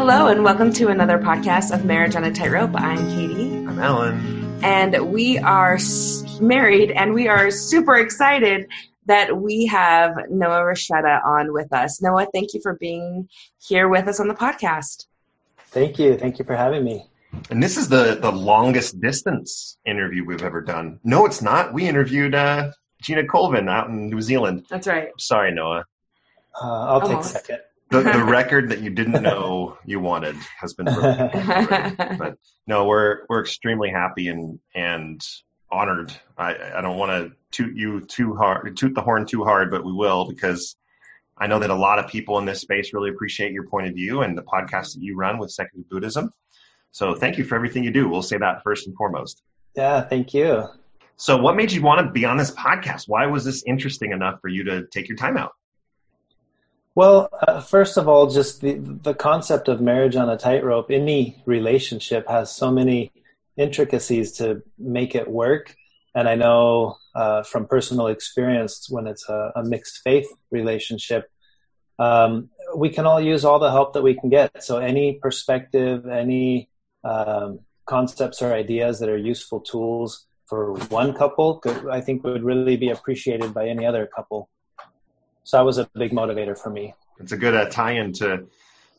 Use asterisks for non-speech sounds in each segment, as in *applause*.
Hello, and welcome to another podcast of Marriage on a Tightrope. I'm Katie. I'm Alan. And we are married, and we are super excited that we have Noah Rasheta on with us. Noah, thank you for being here with us on the podcast. Thank you. Thank you for having me. And this is the, the longest distance interview we've ever done. No, it's not. We interviewed uh, Gina Colvin out in New Zealand. That's right. Sorry, Noah. Uh, I'll take a second. The, the *laughs* record that you didn't know you wanted has been broken. but no, we're we're extremely happy and and honored. I, I don't want to toot you too hard, toot the horn too hard, but we will because I know that a lot of people in this space really appreciate your point of view and the podcast that you run with Secular Buddhism. So thank you for everything you do. We'll say that first and foremost. Yeah, thank you. So what made you want to be on this podcast? Why was this interesting enough for you to take your time out? Well, uh, first of all, just the the concept of marriage on a tightrope. Any relationship has so many intricacies to make it work, and I know uh, from personal experience when it's a, a mixed faith relationship, um, we can all use all the help that we can get. So any perspective, any um, concepts or ideas that are useful tools for one couple, could, I think would really be appreciated by any other couple. So that was a big motivator for me. It's a good uh, tie-in to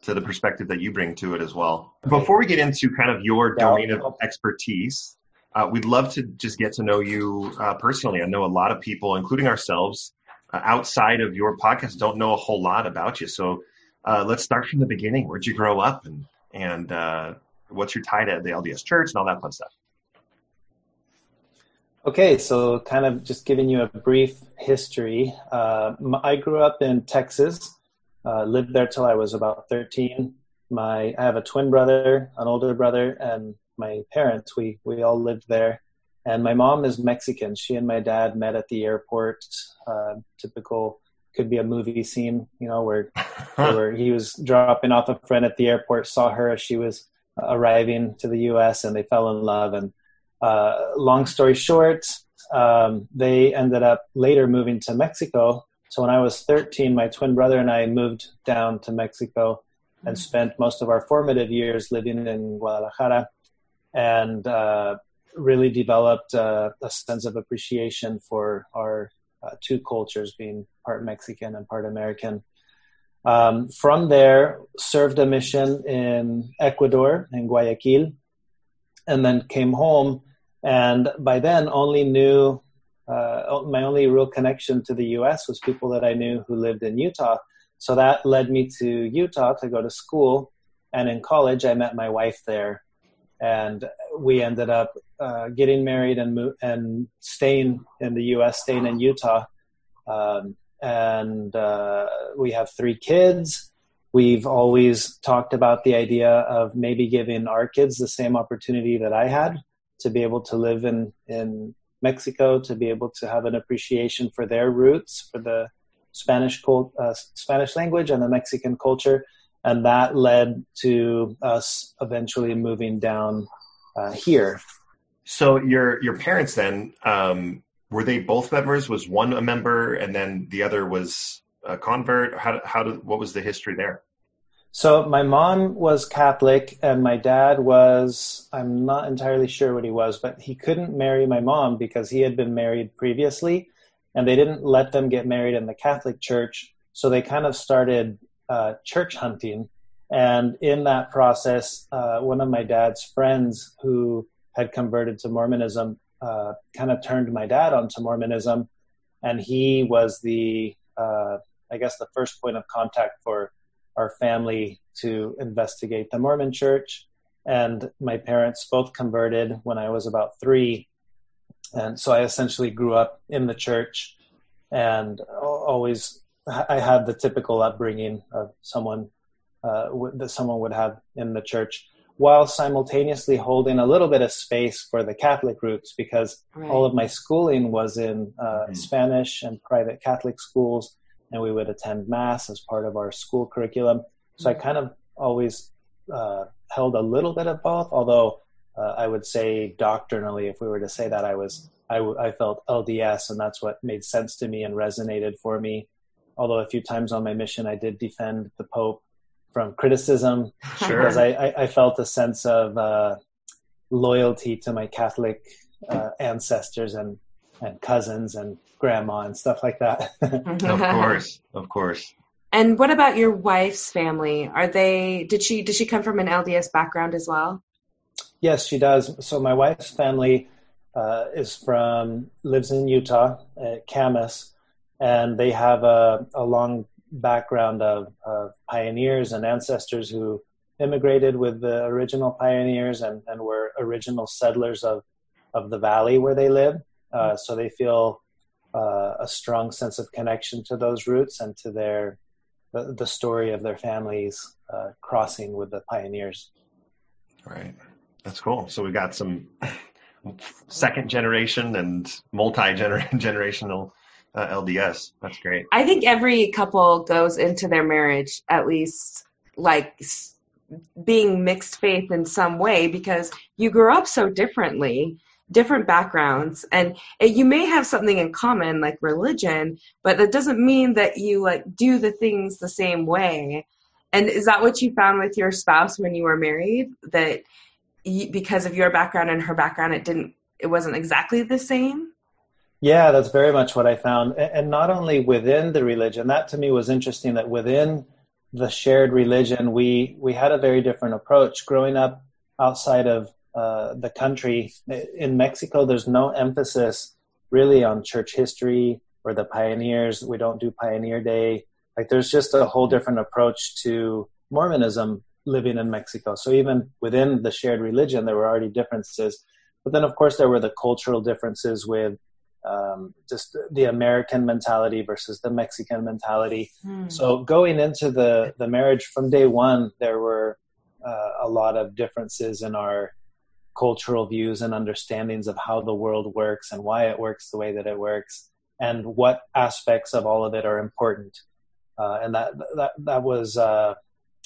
to the perspective that you bring to it as well. Before we get into kind of your domain of expertise, uh, we'd love to just get to know you uh, personally. I know a lot of people, including ourselves, uh, outside of your podcast, don't know a whole lot about you. So uh, let's start from the beginning. Where'd you grow up, and and uh, what's your tie to the LDS Church and all that fun stuff? Okay, so kind of just giving you a brief history. Uh, I grew up in Texas, uh, lived there till I was about 13. My, I have a twin brother, an older brother, and my parents. We we all lived there, and my mom is Mexican. She and my dad met at the airport. Uh, typical could be a movie scene, you know, where *laughs* where he was dropping off a friend at the airport, saw her as she was arriving to the U.S., and they fell in love and uh, long story short, um, they ended up later moving to Mexico. So when I was 13, my twin brother and I moved down to Mexico and spent most of our formative years living in Guadalajara and uh, really developed uh, a sense of appreciation for our uh, two cultures being part Mexican and part American. Um, from there, served a mission in Ecuador, in Guayaquil, and then came home and by then, only knew uh, my only real connection to the U.S. was people that I knew who lived in Utah. So that led me to Utah to go to school. And in college, I met my wife there, and we ended up uh, getting married and mo- and staying in the U.S., staying in Utah. Um, and uh, we have three kids. We've always talked about the idea of maybe giving our kids the same opportunity that I had to be able to live in in Mexico, to be able to have an appreciation for their roots, for the Spanish cult, uh, Spanish language and the Mexican culture, and that led to us eventually moving down uh, here. So your your parents then um, were they both members? Was one a member and then the other was a convert? How how did, what was the history there? So my mom was Catholic and my dad was I'm not entirely sure what he was, but he couldn't marry my mom because he had been married previously and they didn't let them get married in the Catholic church. So they kind of started uh, church hunting. And in that process, uh, one of my dad's friends who had converted to Mormonism uh, kind of turned my dad onto Mormonism. And he was the, uh, I guess, the first point of contact for our family to investigate the Mormon church. And my parents both converted when I was about three. And so I essentially grew up in the church and always I had the typical upbringing of someone uh, that someone would have in the church, while simultaneously holding a little bit of space for the Catholic roots because right. all of my schooling was in uh, mm-hmm. Spanish and private Catholic schools, and we would attend mass as part of our school curriculum. So I kind of always uh, held a little bit of both, although uh, I would say doctrinally, if we were to say that, I was I, w- I felt LDS, and that's what made sense to me and resonated for me. Although a few times on my mission, I did defend the Pope from criticism sure. because I, I, I, felt a sense of uh, loyalty to my Catholic uh, ancestors and and cousins and grandma and stuff like that. of *laughs* course, of course. And what about your wife's family? Are they did she did she come from an LDS background as well? Yes, she does. So my wife's family uh, is from lives in Utah, at Kamas, and they have a, a long background of, of, pioneers and ancestors who immigrated with the original pioneers and, and were original settlers of, of the valley where they live. Uh, so they feel uh, a strong sense of connection to those roots and to their the, the story of their families uh, crossing with the pioneers. Right, that's cool. So we've got some *laughs* second generation and multi *laughs* generational uh, LDS. That's great. I think every couple goes into their marriage at least like being mixed faith in some way because you grew up so differently different backgrounds and you may have something in common like religion but that doesn't mean that you like do the things the same way. And is that what you found with your spouse when you were married? That you, because of your background and her background it didn't it wasn't exactly the same? Yeah that's very much what i found. And not only within the religion that to me was interesting that within the shared religion we we had a very different approach. Growing up outside of uh, the country. In Mexico, there's no emphasis really on church history or the pioneers. We don't do Pioneer Day. Like there's just a whole different approach to Mormonism living in Mexico. So even within the shared religion, there were already differences. But then, of course, there were the cultural differences with um, just the American mentality versus the Mexican mentality. Mm. So going into the the marriage from day one, there were uh, a lot of differences in our cultural views and understandings of how the world works and why it works the way that it works and what aspects of all of it are important uh, and that that that was uh,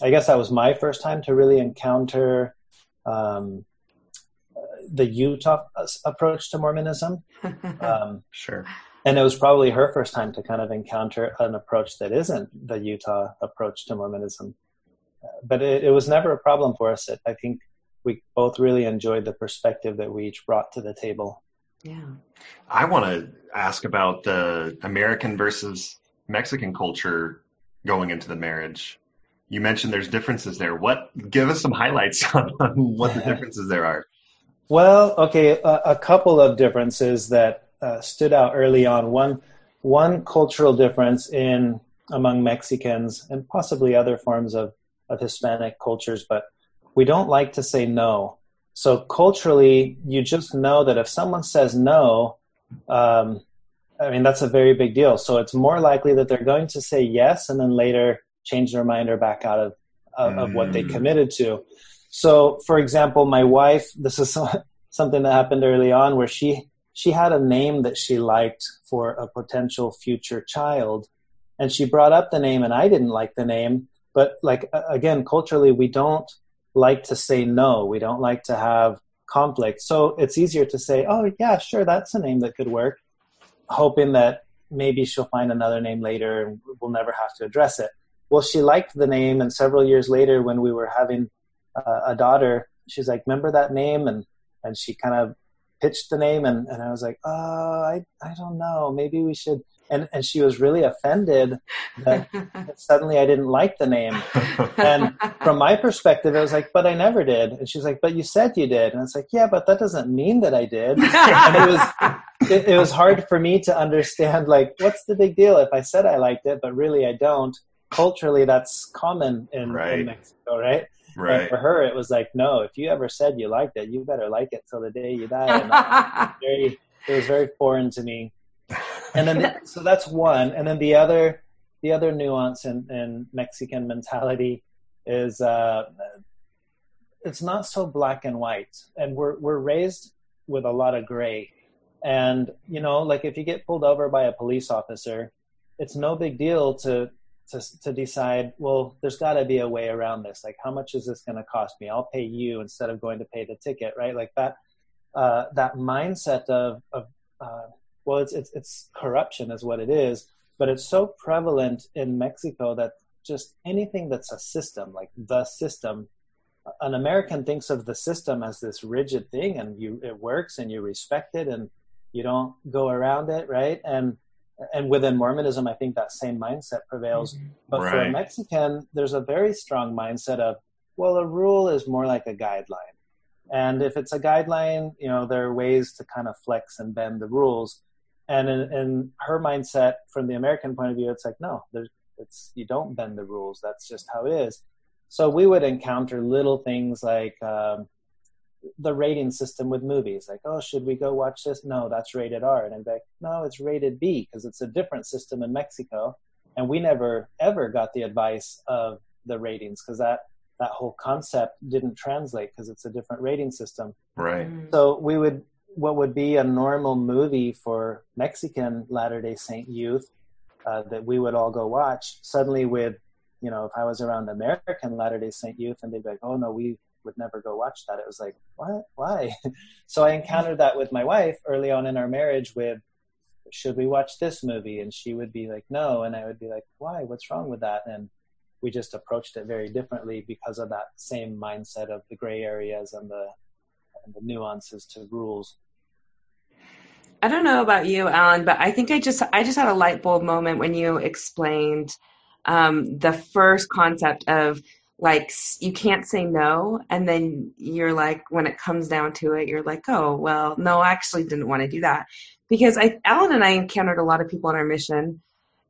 I guess that was my first time to really encounter um, the Utah approach to Mormonism. *laughs* Um, sure. And it was probably her first time to kind of encounter an approach that isn't the Utah approach to Mormonism. Uh, but it, it was never a problem for us. It, I think we both really enjoyed the perspective that we each brought to the table. Yeah. I want to ask about the American versus Mexican culture going into the marriage. You mentioned there's differences there. What give us some highlights *laughs* on, on what the differences there are? Well, okay, a, a couple of differences that uh, stood out early on. One one cultural difference in among Mexicans and possibly other forms of, of Hispanic cultures, but we don't like to say no. So culturally, you just know that if someone says no, um, I mean, that's a very big deal. So it's more likely that they're going to say yes and then later change their mind or back out of, of, mm. of what they mm. committed to. So, for example, my wife, this is *laughs* something that happened early on where she, she had a name that she liked for a potential future child. And she brought up the name and I didn't like the name. But like, again, culturally, we don't like to say no. We don't like to have conflict. So it's easier to say, oh, yeah, sure, that's a name that could work, hoping that maybe she'll find another name later and we'll never have to address it. Well, she liked the name, and several years later, when we were having uh, a daughter, she's like, remember that name? And, and she kind of pitched the name, and, and I was like, oh, I, I don't know, maybe we should – and and she was really offended that *laughs* suddenly I didn't like the name. And from my perspective, I was like, "But I never did." And she's like, "But you said you did." And it's like, "Yeah, but that doesn't mean that I did." And it was *laughs* it, it was hard for me to understand like, what's the big deal if I said I liked it, but really I don't. Culturally, that's common in, right. in Mexico, right? Right. And for her, it was like, no, if you ever said you liked it, you better like it till the day you die. And *laughs* it, very, it was very foreign to me and then the, so that's one. And then the other the other nuance in, in mexican mentality is uh, it's not so black and white. And we're we're raised with a lot of gray. And you know like if you get pulled over by a police officer it's no big deal to to to decide well there's got to be a way around this. Like how much is this going to cost me? I'll pay you instead of going to pay the ticket right? Like that uh, that mindset of of uh, well, it's, it's, it's corruption is what it is, but it's so prevalent in Mexico that just anything that's a system, like the system. An American thinks of the system as this rigid thing, and you it works, and you respect it, and you don't go around it, right? And and within Mormonism, I think that same mindset prevails. Mm-hmm. But right. for a Mexican, there's a very strong mindset of, well, a rule is more like a guideline. And if it's a guideline, you know, there are ways to kind of flex and bend the rules. And in, in her mindset, from the American point of view, it's like, no, there's, it's you don't bend the rules. That's just how it is. So we would encounter little things like um, the rating system with movies. Like, oh, should we go watch this? No, that's rated R. And I'm like, no, it's rated B because it's a different system in Mexico. And we never ever got the advice of the ratings because that that whole concept didn't translate because it's a different rating system. Right. Mm. So we would what would be a normal movie for Mexican Latter Day Saint youth uh, that we would all go watch. Suddenly, with you know, if I was around American Latter Day Saint youth and they'd be like, "Oh no, we would never go watch that," it was like, "What? Why?" *laughs* so I encountered that with my wife early on in our marriage. With should we watch this movie? And she would be like, "No," and I would be like, "Why? What's wrong with that?" And we just approached it very differently because of that same mindset of the gray areas and the, and the nuances to rules. I don't know about you, Alan, but I think I just I just had a light bulb moment when you explained um, the first concept of like you can't say no, and then you're like when it comes down to it, you're like, oh well, no, I actually didn't want to do that. Because I Alan and I encountered a lot of people on our mission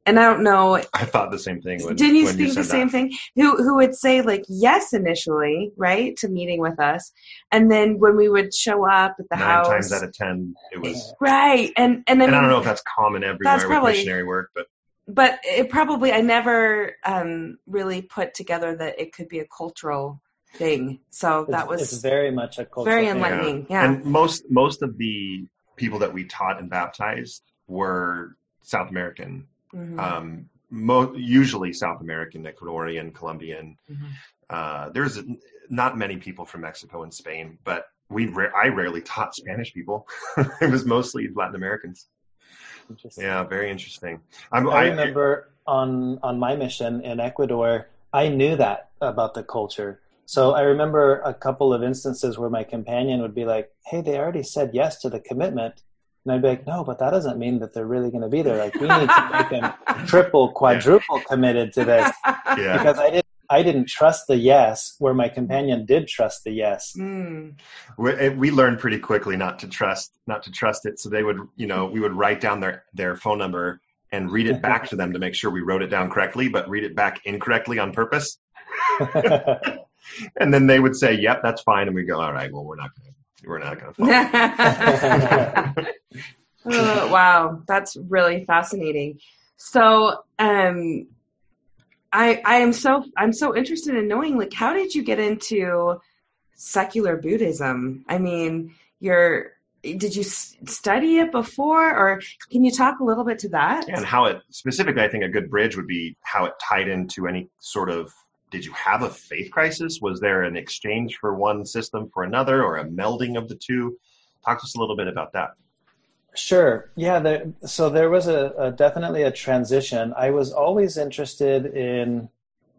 and I don't know. I thought the same thing. When, didn't you when think you the same that. thing? Who who would say like yes initially, right, to meeting with us, and then when we would show up at the Nine house, times out of ten, it was right. And and then and I don't know if that's common everywhere probably, with missionary work, but but it probably I never um, really put together that it could be a cultural thing. So it's, that was it's very much a cultural very thing. enlightening. Yeah. yeah. And most most of the people that we taught and baptized were South American Mm-hmm. Um, mo- usually South American, Ecuadorian, Colombian. Mm-hmm. Uh, there's not many people from Mexico and Spain, but we ra- I rarely taught Spanish people. *laughs* it was mostly Latin Americans. Yeah, very interesting. I'm, i remember I, on on my mission in Ecuador, I knew that about the culture. So I remember a couple of instances where my companion would be like, "Hey, they already said yes to the commitment." And I'd be like, no, but that doesn't mean that they're really going to be there. Like, we need to make them triple, quadruple committed to this. Yeah. Because I didn't, I didn't trust the yes, where my companion did trust the yes. Mm. We, we learned pretty quickly not to trust, not to trust it. So they would, you know, we would write down their their phone number and read it back *laughs* to them to make sure we wrote it down correctly, but read it back incorrectly on purpose. *laughs* *laughs* and then they would say, "Yep, that's fine," and we go, "All right, well, we're not going to we're not going to oh, wow, that's really fascinating. So, um, I I am so I'm so interested in knowing like how did you get into secular Buddhism? I mean, you're did you study it before or can you talk a little bit to that and how it specifically i think a good bridge would be how it tied into any sort of did you have a faith crisis? Was there an exchange for one system for another or a melding of the two? Talk to us a little bit about that. Sure. Yeah. There, so there was a, a, definitely a transition. I was always interested in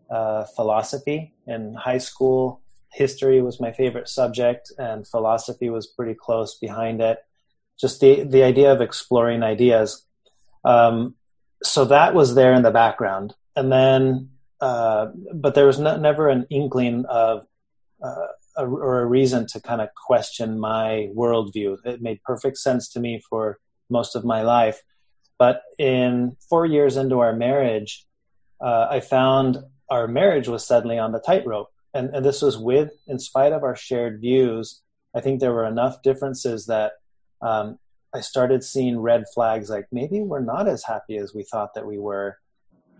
uh, philosophy in high school. History was my favorite subject, and philosophy was pretty close behind it. Just the the idea of exploring ideas. Um, so that was there in the background, and then uh, but there was no, never an inkling of uh, a, or a reason to kind of question my worldview. It made perfect sense to me for most of my life. But in four years into our marriage, uh, I found our marriage was suddenly on the tightrope. And, and this was with, in spite of our shared views, I think there were enough differences that um, I started seeing red flags like maybe we're not as happy as we thought that we were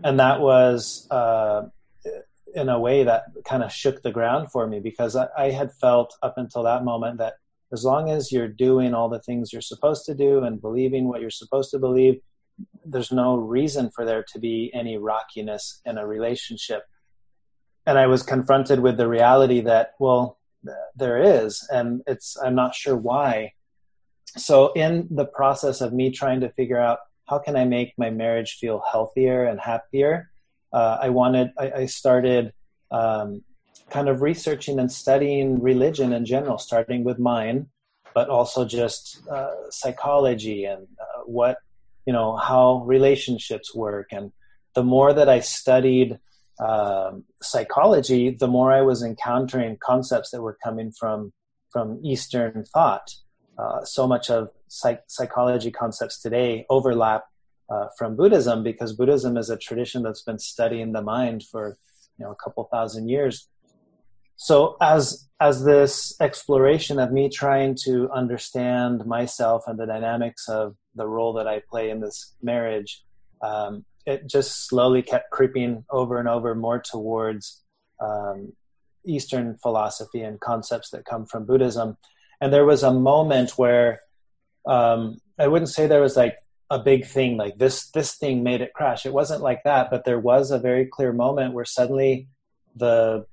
and that was uh, in a way that kind of shook the ground for me because I, I, had felt up until that moment that as long as you're doing all the things you're supposed to do and believing what you're supposed to believe there's no reason for there to be any rockiness in a relationship. And i was confronted with the reality that well there is and it's i'm not sure why. So in the process of me trying to figure out how can I make my marriage feel healthier and happier? uh, I wanted, I, I started um, kind of researching and studying religion in general, starting with mine, but also just uh, psychology and uh, what, you know, how relationships work. And the more that I studied um, psychology, the more I was encountering concepts that were coming from from Eastern thought. Uh, so much of psych- psychology concepts today overlap uh, from Buddhism because Buddhism is a tradition that's been studying the mind for you know a couple thousand years. So as as this exploration of me trying to understand myself and the dynamics of the role that I play in this marriage, um, it just slowly kept creeping over and over more towards um, Eastern philosophy and concepts that come from Buddhism. And there was a moment where um, I wouldn't say there was like a big thing like this this thing made it crash. It wasn't like that but there was a very clear moment where suddenly the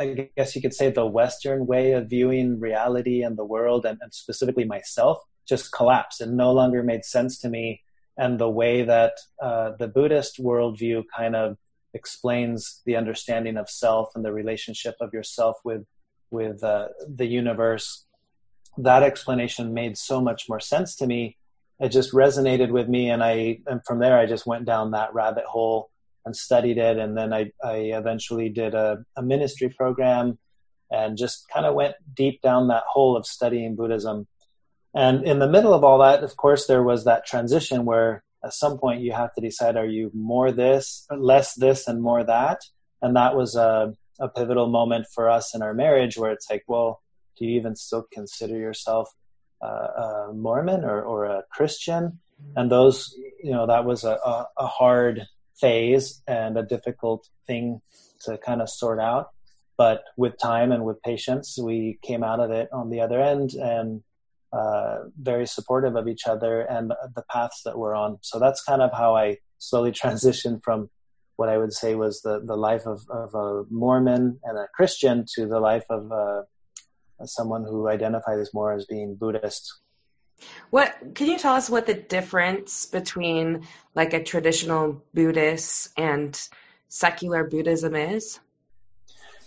i guess you could say the western way of viewing reality and the world and, and specifically myself just collapsed and no longer made sense to me. And the way that uh, the buddhist worldview kind of explains the understanding of self and the relationship of yourself with with uh, the universe that explanation made so much more sense to me. It just resonated with me and i and from there i just went down that rabbit hole and studied it and then i, I eventually did a, a ministry program and just kind of went deep down that hole of studying buddhism. And in the middle of all that of course there was that transition where at some point you have to decide are you more this less this and more that? And that was a, a pivotal moment for us in our marriage where it's like well do you even still consider yourself a Mormon or, or a Christian, and those you know that was a, a, a hard phase and a difficult thing to kind of sort out. But with time and with patience, we came out of it on the other end and uh, very supportive of each other and the paths that we're on. So that's kind of how I slowly *laughs* transitioned from what I would say was the, the life of, of a Mormon and a Christian to the life of a as someone who identifies more as being Buddhist. What can you tell us what the difference between like a traditional Buddhist and secular Buddhism is?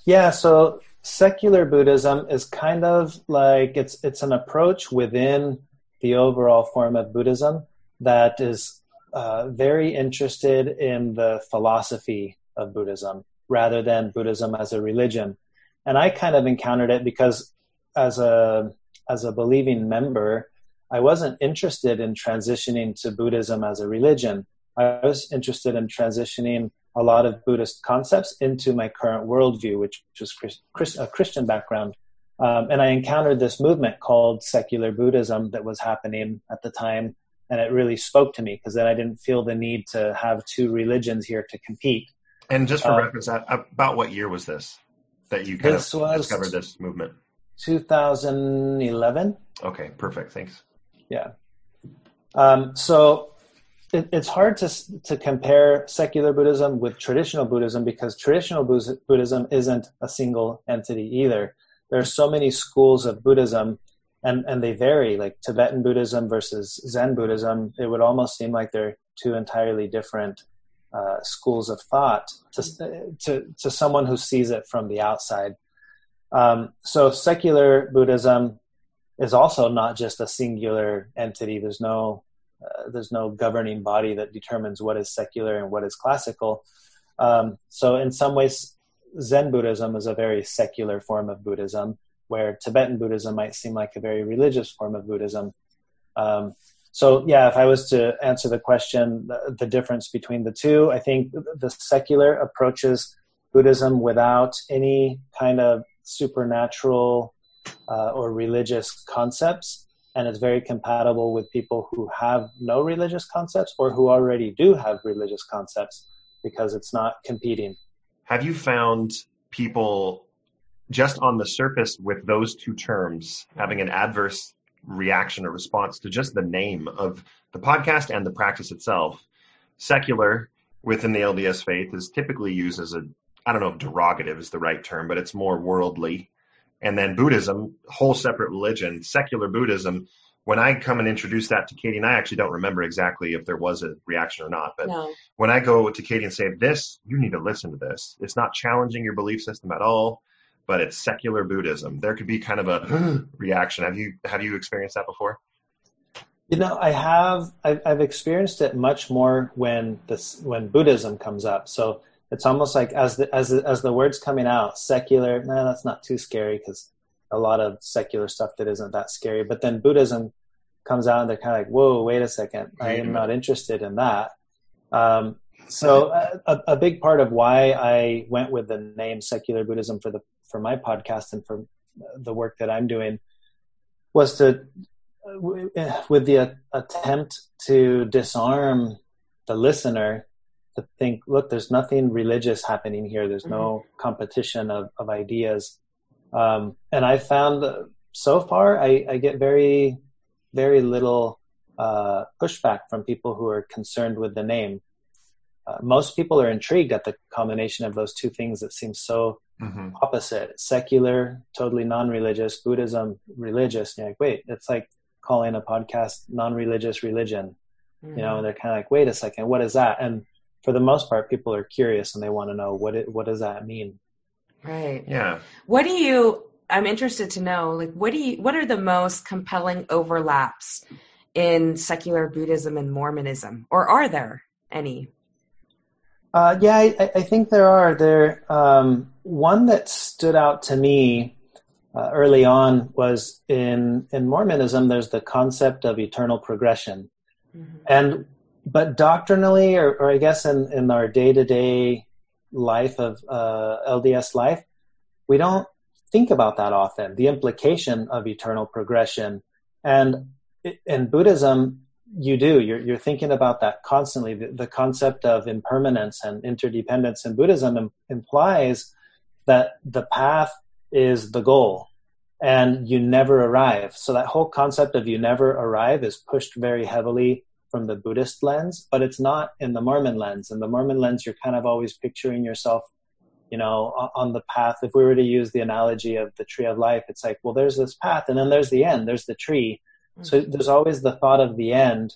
Yeah, so secular Buddhism is kind of like it's it's an approach within the overall form of Buddhism that is uh, very interested in the philosophy of Buddhism rather than Buddhism as a religion. And I kind of encountered it because as a as a believing member, I wasn't interested in transitioning to Buddhism as a religion. I was interested in transitioning a lot of Buddhist concepts into my current worldview, which was Chris, a Christian background. Um, and I encountered this movement called secular Buddhism that was happening at the time, and it really spoke to me because then I didn't feel the need to have two religions here to compete. And just for uh, reference, about what year was this that you kind of discovered this movement? 2011. Okay, perfect. Thanks. Yeah. Um, so it, it's hard to to compare secular Buddhism with traditional Buddhism because traditional Buddhism isn't a single entity either. There are so many schools of Buddhism, and and they vary. Like Tibetan Buddhism versus Zen Buddhism, it would almost seem like they're two entirely different uh, schools of thought to, to to someone who sees it from the outside. Um, so secular Buddhism is also not just a singular entity. There's no uh, there's no governing body that determines what is secular and what is classical. Um, so in some ways, Zen Buddhism is a very secular form of Buddhism, where Tibetan Buddhism might seem like a very religious form of Buddhism. Um, so yeah, if I was to answer the question, the, the difference between the two, I think the secular approaches Buddhism without any kind of supernatural uh, or religious concepts and it's very compatible with people who have no religious concepts or who already do have religious concepts because it's not competing. Have you found people just on the surface with those two terms having an adverse reaction or response to just the name of the podcast and the practice itself? Secular within the LDS faith is typically used as a I don't know if derogative is the right term, but it's more worldly. And then Buddhism, whole separate religion, secular Buddhism, when I come and introduce that to Katie, and I actually don't remember exactly if there was a reaction or not, but no. when I go to Katie and say, this, you need to listen to this. It's not challenging your belief system at all, but it's secular Buddhism. There could be kind of a *gasps* reaction. Have you, have you experienced that before? You know, I have, I've, I've experienced it much more when this, when Buddhism comes up. So it's almost like as the, as the, as the words coming out, secular, nah, that's not too scary because a lot of secular stuff that isn't that scary. But then Buddhism comes out and they're kind of like, whoa, wait a second, I am not interested in that. Um, so a, a, big part of why I went with the name secular Buddhism for the for my podcast and for the work that I'm doing was to with the attempt to disarm the listener to think, look, there's nothing religious happening here. There's no mm-hmm. competition of, of ideas. Um, and I found so far I, I, get very, very little uh, pushback from people who are concerned with the name. Uh, most people are intrigued at the combination of those two things that seem so mm-hmm. opposite secular, totally non religious, Buddhism, religious. And you're like, wait, it's like calling a podcast non religious religion. Mm-hmm. You know, and mm-hmm. they're kind of like, wait a second, what is that? And for the most part, people are curious and they want to know what it, what does that mean. Right. Yeah. What do you? I'm interested to know, like, what do you? What are the most compelling overlaps in secular Buddhism and Mormonism, or are there any? Uh, yeah, I, I, think there are. There, um, one that stood out to me uh, early on was in in Mormonism. There's the concept of eternal progression, mm-hmm. and but doctrinally, or, or I guess in in our day to day life of uh, LDS life, we don't think about that often. The implication of eternal progression, and in Buddhism, you do. You're, you're thinking about that constantly. The, the, concept of impermanence and interdependence in Buddhism Im- implies that the path is the goal and you never arrive. So that whole concept of you never arrive is pushed very heavily from the Buddhist lens, but it's not in the Mormon lens. In the Mormon lens, you're kind of always picturing yourself, you know, on the path. If we were to use the analogy of the tree of life, it's like, well, there's this path, and then there's the end, there's the tree. So mm-hmm. there's always the thought of the end.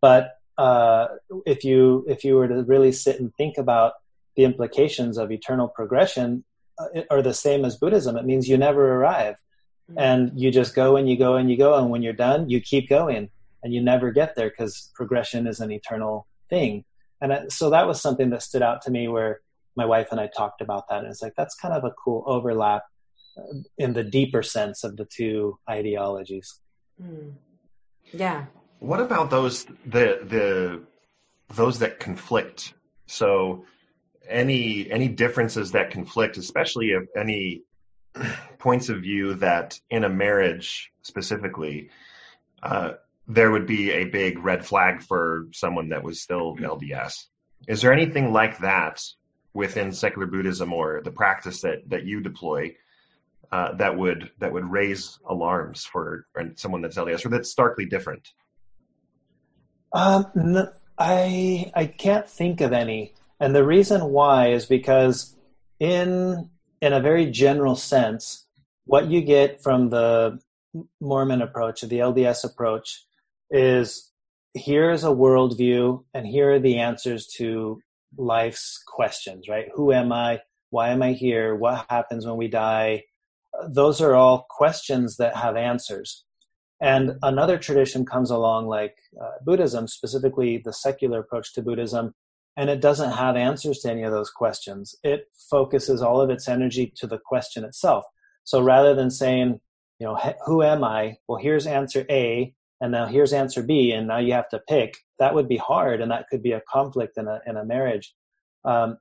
But uh, if you if you were to really sit and think about the implications of eternal progression, uh, are the same as Buddhism. It means you never arrive, mm-hmm. and you just go and you go and you go, and when you're done, you keep going and you never get there because progression is an eternal thing. And so that was something that stood out to me where my wife and I talked about that. And it's like, that's kind of a cool overlap uh, in the deeper sense of the two ideologies. Mm. Yeah. What about those, the, the, those that conflict? So any, any differences that conflict, especially if any points of view that in a marriage specifically, uh, there would be a big red flag for someone that was still LDS. Is there anything like that within secular Buddhism or the practice that, that you deploy uh, that would that would raise alarms for someone that's LDS or that's starkly different? Um, no, I I can't think of any, and the reason why is because in in a very general sense, what you get from the Mormon approach, or the LDS approach, is here is a worldview and here are the answers to life's questions, right? Who am I? Why am I here? What happens when we die? Those are all questions that have answers. And another tradition comes along, like uh, Buddhism, specifically the secular approach to Buddhism, and it doesn't have answers to any of those questions. It focuses all of its energy to the question itself. So rather than saying, you know, who am I? Well, here's answer A, and now here's answer B, and now you have to pick. That would be hard, and that could be a conflict in a in a marriage. Um,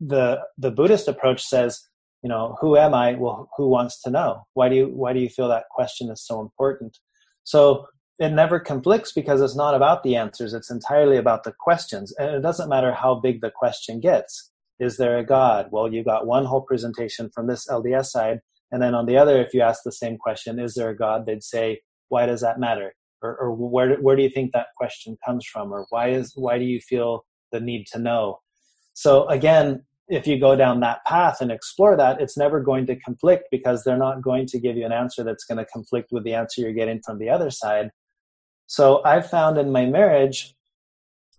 the the Buddhist approach says, you know, who am I? Well, who wants to know? Why do you why do you feel that question is so important? So it never conflicts because it's not about the answers; it's entirely about the questions, and it doesn't matter how big the question gets. Is there a God? Well, you got one whole presentation from this LDS side, and then on the other, if you ask the same question, is there a God? They'd say, why does that matter? Or, or where, where do you think that question comes from? Or why is, why do you feel the need to know? So again, if you go down that path and explore that, it's never going to conflict because they're not going to give you an answer that's going to conflict with the answer you're getting from the other side. So I've found in my marriage,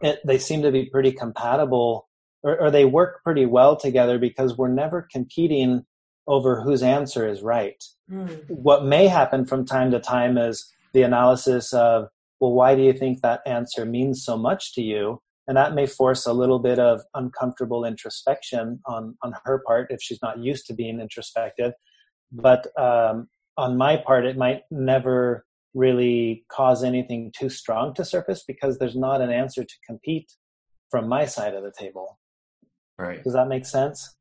it, they seem to be pretty compatible or, or they work pretty well together because we're never competing over whose answer is right. Mm. What may happen from time to time is the analysis of, well, why do you think that answer means so much to you? And that may force a little bit of uncomfortable introspection on, on her part if she's not used to being introspective. But um, on my part, it might never really cause anything too strong to surface because there's not an answer to compete from my side of the table. Right. Does that make sense?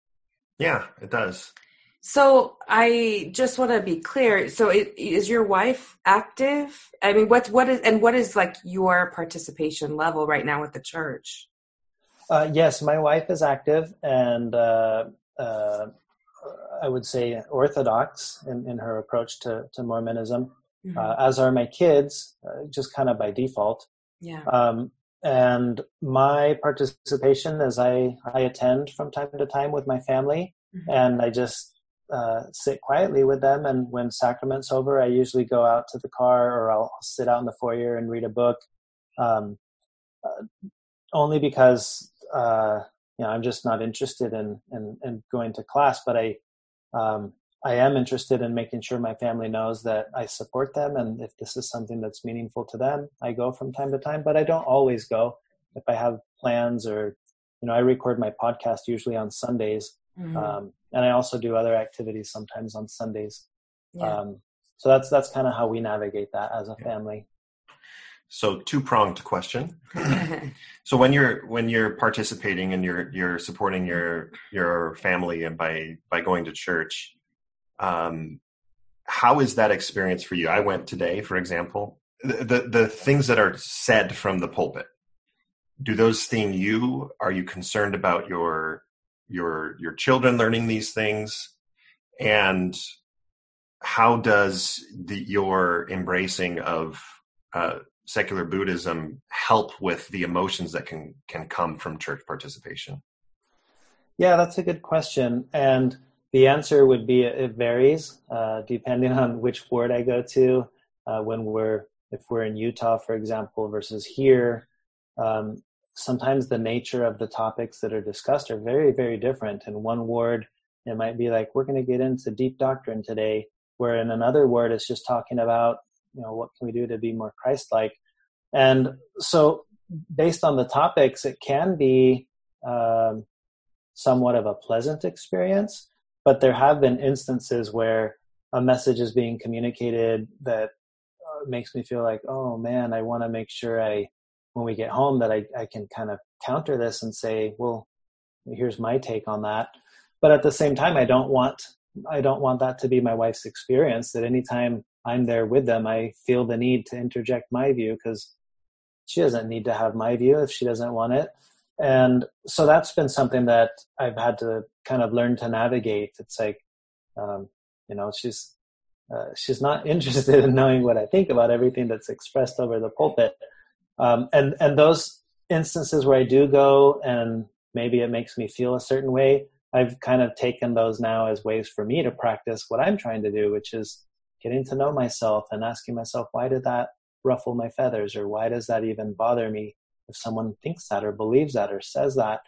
Yeah, it does. So I just want to be clear. So it, is your wife active? I mean, what's what is and what is like your participation level right now with the church? Uh, yes, my wife is active, and uh, uh, I would say orthodox in, in her approach to, to Mormonism, mm-hmm. Uh, as are my kids, uh, just kind of by default. Yeah. Um, and my participation as I, I attend from time to time with my family, mm-hmm. and I just uh, sit quietly with them. And when sacrament's over, I usually go out to the car or I'll sit out in the foyer and read a book. Um, uh, only because uh, you know I'm just not interested in, in, in going to class, but I um, I am interested in making sure my family knows that I support them, and if this is something that's meaningful to them, I go from time to time. But I don't always go. If I have plans or you know, I record my podcast usually on Sundays, Mm-hmm. Um, and I also do other activities sometimes on Sundays. Yeah. Um, so that's that's kind of how we navigate that as a family. So two pronged question. *laughs* so when you're when you're participating and you're you're supporting your your family and by by going to church, um, how is that experience for you? I went today, for example. The, the the things that are said from the pulpit, do those sting you? Are you concerned about your your your children learning these things? And how does the, your embracing of uh, secular buddhism help with the emotions that can can come from church participation? Yeah that's a good question. And the answer would be it varies uh, depending on which ward i go to uh, when we're if we're in utah for example versus here. Um, sometimes the nature of the topics that are discussed are very, very different. In one ward, it might be like, we're going to get into deep doctrine today, where in another word, it's just talking about, you know, what can we do to be more Christ like? And so, based on the topics, it can be um, somewhat of a pleasant experience, but there have been instances where a message is being communicated that uh, makes me feel like, oh man, I want to make sure I when we get home that I, I can kind of counter this and say, well, here's my take on that. But at the same time, I don't want I don't want that to be my wife's experience. That anytime I'm there with them, I feel the need to interject my view because she doesn't need to have my view if she doesn't want it. And so that's been something that I've had to kind of learn to navigate. It's like, um, you know, she's uh, she's not *laughs* interested in knowing what I think about everything that's expressed over the pulpit. Um, and and those instances where I do go and maybe it makes me feel a certain way, I've kind of taken those now as ways for me to practice what I'm trying to do, which is getting to know myself and asking myself, why did that ruffle my feathers, or why does that even bother me if someone thinks that or believes that or says that?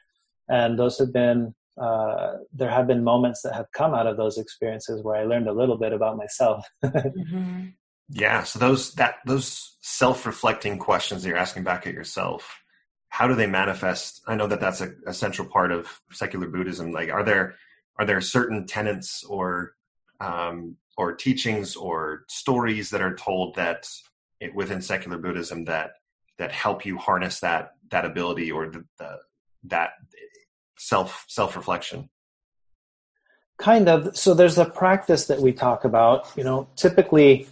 And those have been uh, there have been moments that have come out of those experiences where I learned a little bit about myself. *laughs* mm-hmm. Yeah. So those that those self-reflecting questions that you're asking back at yourself, how do they manifest? I know that that's a, a central part of secular Buddhism. Like, are there are there certain tenets or um, or teachings or stories that are told that it, within secular Buddhism that that help you harness that that ability or the, the that self self reflection? Kind of. So there's a practice that we talk about. You know, typically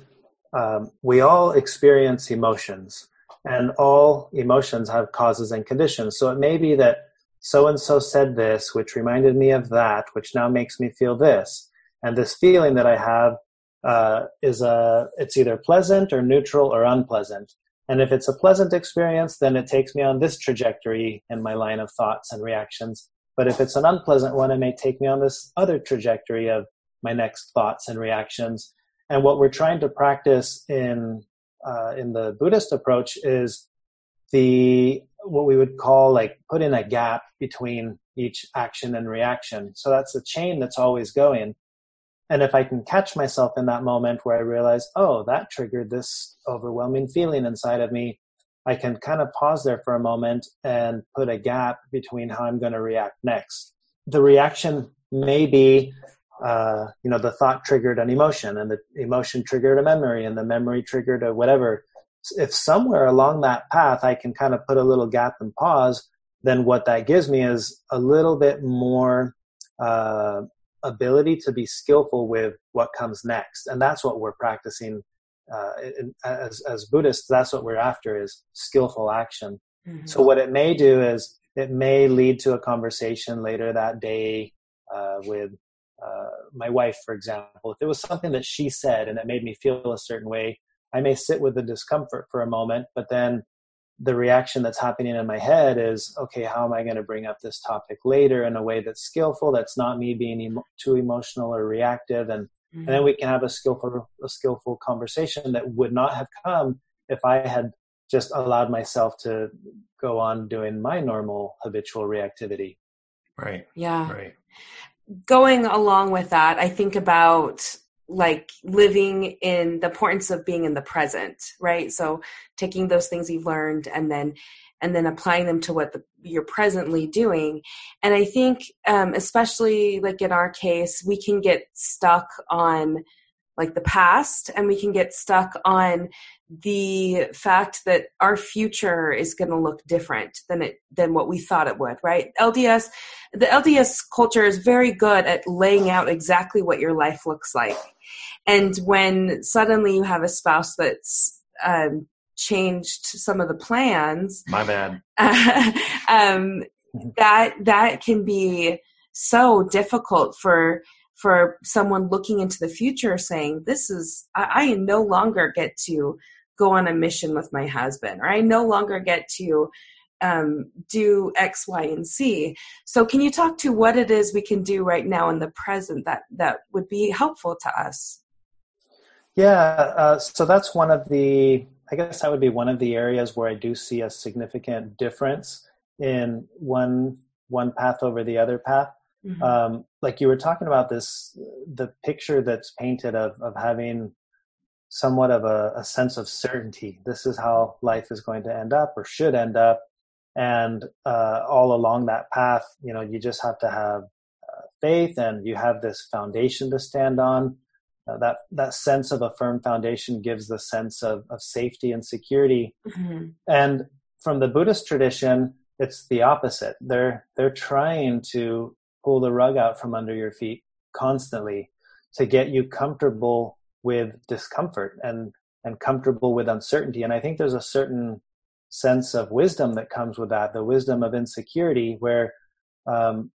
um, we all experience emotions, and all emotions have causes and conditions. So it may be that so and so said this, which reminded me of that, which now makes me feel this. And this feeling that I have uh, is a it's either pleasant or neutral or unpleasant. And if it's a pleasant experience, then it takes me on this trajectory in my line of thoughts and reactions. But if it's an unpleasant one, it may take me on this other trajectory of my next thoughts and reactions. And what we're trying to practice in uh, in the Buddhist approach is the what we would call like put in a gap between each action and reaction. So that's a chain that's always going. And if I can catch myself in that moment where I realize, oh, that triggered this overwhelming feeling inside of me, I can kind of pause there for a moment and put a gap between how I'm going to react next. The reaction may be, uh, you know, the thought triggered an emotion and the emotion triggered a memory and the memory triggered a whatever. If somewhere along that path I can kind of put a little gap and pause, then what that gives me is a little bit more uh, ability to be skillful with what comes next. And that's what we're practicing uh, in, as, as Buddhists. That's what we're after is skillful action. Mm-hmm. So what it may do is it may lead to a conversation later that day uh, with uh, my wife, for example. If it was something that she said and it made me feel a certain way, I may sit with the discomfort for a moment, but then the reaction that's happening in my head is okay how am i going to bring up this topic later in a way that's skillful that's not me being emo- too emotional or reactive and mm-hmm. and then mm-hmm. we can have a skillful a skillful conversation that would not have come if i had just allowed myself to go on doing my normal habitual reactivity right yeah right going along with that i think about like living in the importance of being in the present right? So taking those things you've learned and then and then applying them to what the, you're presently doing. And i think um, especially like in our case we can get stuck on like the past and we can get stuck on the fact that our future is going to look different than it than what we thought it would right? Lds the lds culture is very good at laying out exactly what your life looks like. And when suddenly you have a spouse that's um, changed some of the plans my bad. *laughs* um, that that can be so difficult for for someone looking into the future saying this is I, I no longer get to go on a mission with my husband or i no longer get to um, do X, Y, and Z. So, can you talk to what it is we can do right now in the present that that would be helpful to us? Yeah, uh, so that's one of the. I guess that would be one of the areas where I do see a significant difference in one one path over the other path. Mm-hmm. Um, like you were talking about this, the picture that's painted of of having somewhat of a, a sense of certainty. This is how life is going to end up or should end up, and uh, all along that path, you know, you just have to have uh, faith, and you have this foundation to stand on uh, that that sense of a firm foundation gives the sense of, of safety and security mm-hmm. and from the buddhist tradition it's the opposite they're they're trying to pull the rug out from under your feet constantly to get you comfortable with discomfort and and comfortable with uncertainty and i think there's a certain sense of wisdom that comes with that the wisdom of insecurity where um,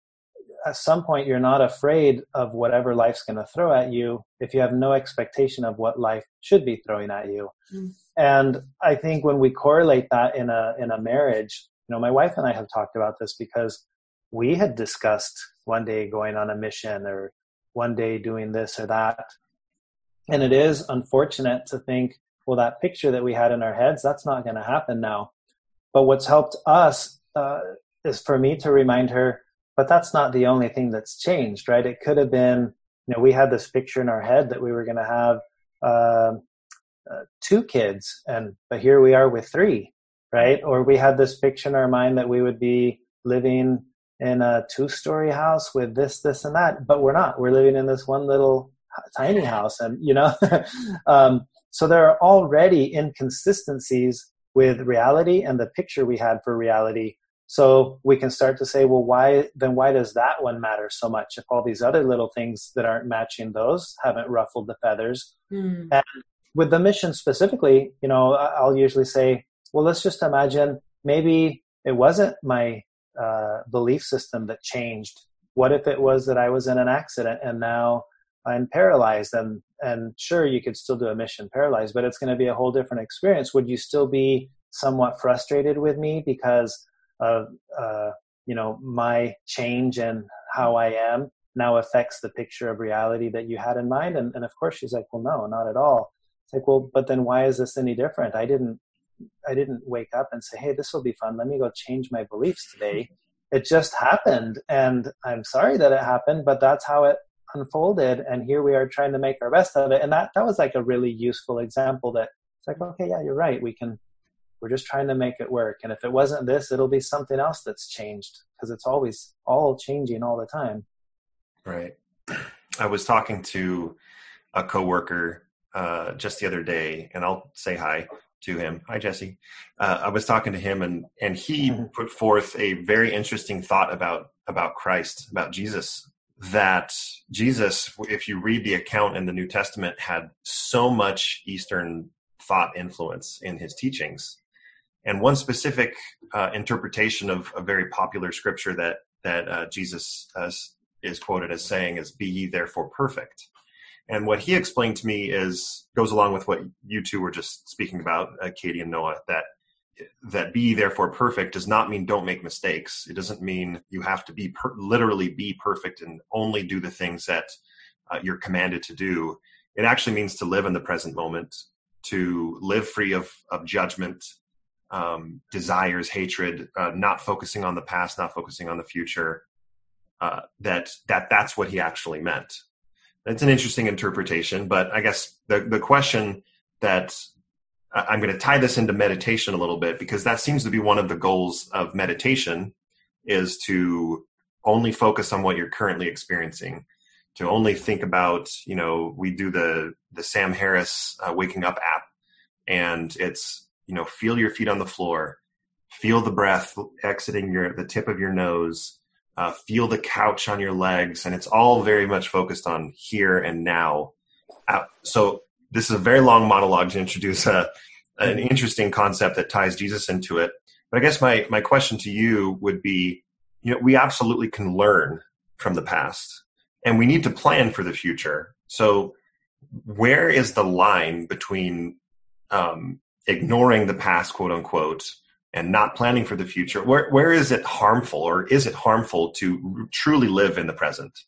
at some point you're not afraid of whatever life's going to throw at you if you have no expectation of what life should be throwing at you mm. and i think when we correlate that in a in a marriage you know my wife and i have talked about this because we had discussed one day going on a mission or one day doing this or that and it is unfortunate to think well that picture that we had in our heads that's not going to happen now but what's helped us uh, is for me to remind her but that's not the only thing that's changed, right? It could have been, you know, we had this picture in our head that we were going to have uh, uh, two kids, and but here we are with three, right? Or we had this picture in our mind that we would be living in a two-story house with this, this, and that, but we're not. We're living in this one little tiny house, and you know, *laughs* um, so there are already inconsistencies with reality and the picture we had for reality so we can start to say, well, why then why does that one matter so much if all these other little things that aren't matching those haven't ruffled the feathers? Mm. And with the mission specifically, you know, I'll usually say, well, let's just imagine maybe it wasn't my uh, belief system that changed. What if it was that I was in an accident and now I'm paralyzed? And and sure, you could still do a mission paralyzed, but it's going to be a whole different experience. Would you still be somewhat frustrated with me because of uh, you know my change and how i am now affects the picture of reality that you had in mind and, and of course she's like well no not at all it's like well but then why is this any different i didn't i didn't wake up and say hey this will be fun. Let me go change my beliefs today. *laughs* It just happened and i'm sorry that it happened but that's how it unfolded and here we are trying to make our best of it and that that was like a really useful example that it's like okay yeah you're right. We can we're just trying to make it work and if it wasn't this it'll be something else that's changed because it's always all changing all the time. Right. *clears throat* I was talking to a coworker uh, just the other day and i'll say hi to him hi jesse uh, i was talking to him and and he mm-hmm. put forth a very interesting thought about about christ about jesus that jesus if you read the account in the new testament had so much eastern thought influence in his teachings and one specific uh, interpretation of a very popular scripture that that uh, Jesus uh, is quoted as saying is "Be ye therefore perfect." And what he explained to me is goes along with what you two were just speaking about, uh, Katie and Noah. That that be therefore perfect does not mean don't make mistakes. It doesn't mean you have to be per- literally be perfect and only do the things that uh, you're commanded to do. It actually means to live in the present moment, to live free of, of judgment, um, desires, hatred, uh, not focusing on the past, not focusing on the future. Uh, that that that's what he actually meant. It's an interesting interpretation, but I guess the the question that I'm going to tie this into meditation a little bit because that seems to be one of the goals of meditation is to only focus on what you're currently experiencing to only think about you know we do the the sam harris uh, waking up app and it's you know feel your feet on the floor feel the breath exiting your the tip of your nose uh, feel the couch on your legs and it's all very much focused on here and now. Uh, so this is a very long monologue to introduce a, an interesting concept that ties jesus into it. But i guess my my question to you would be you know we absolutely can learn from the past and we need to plan for the future. So where is the line between um, ignoring the past, quote unquote, and not planning for the future, where where is it harmful, or is it harmful to truly live in the present?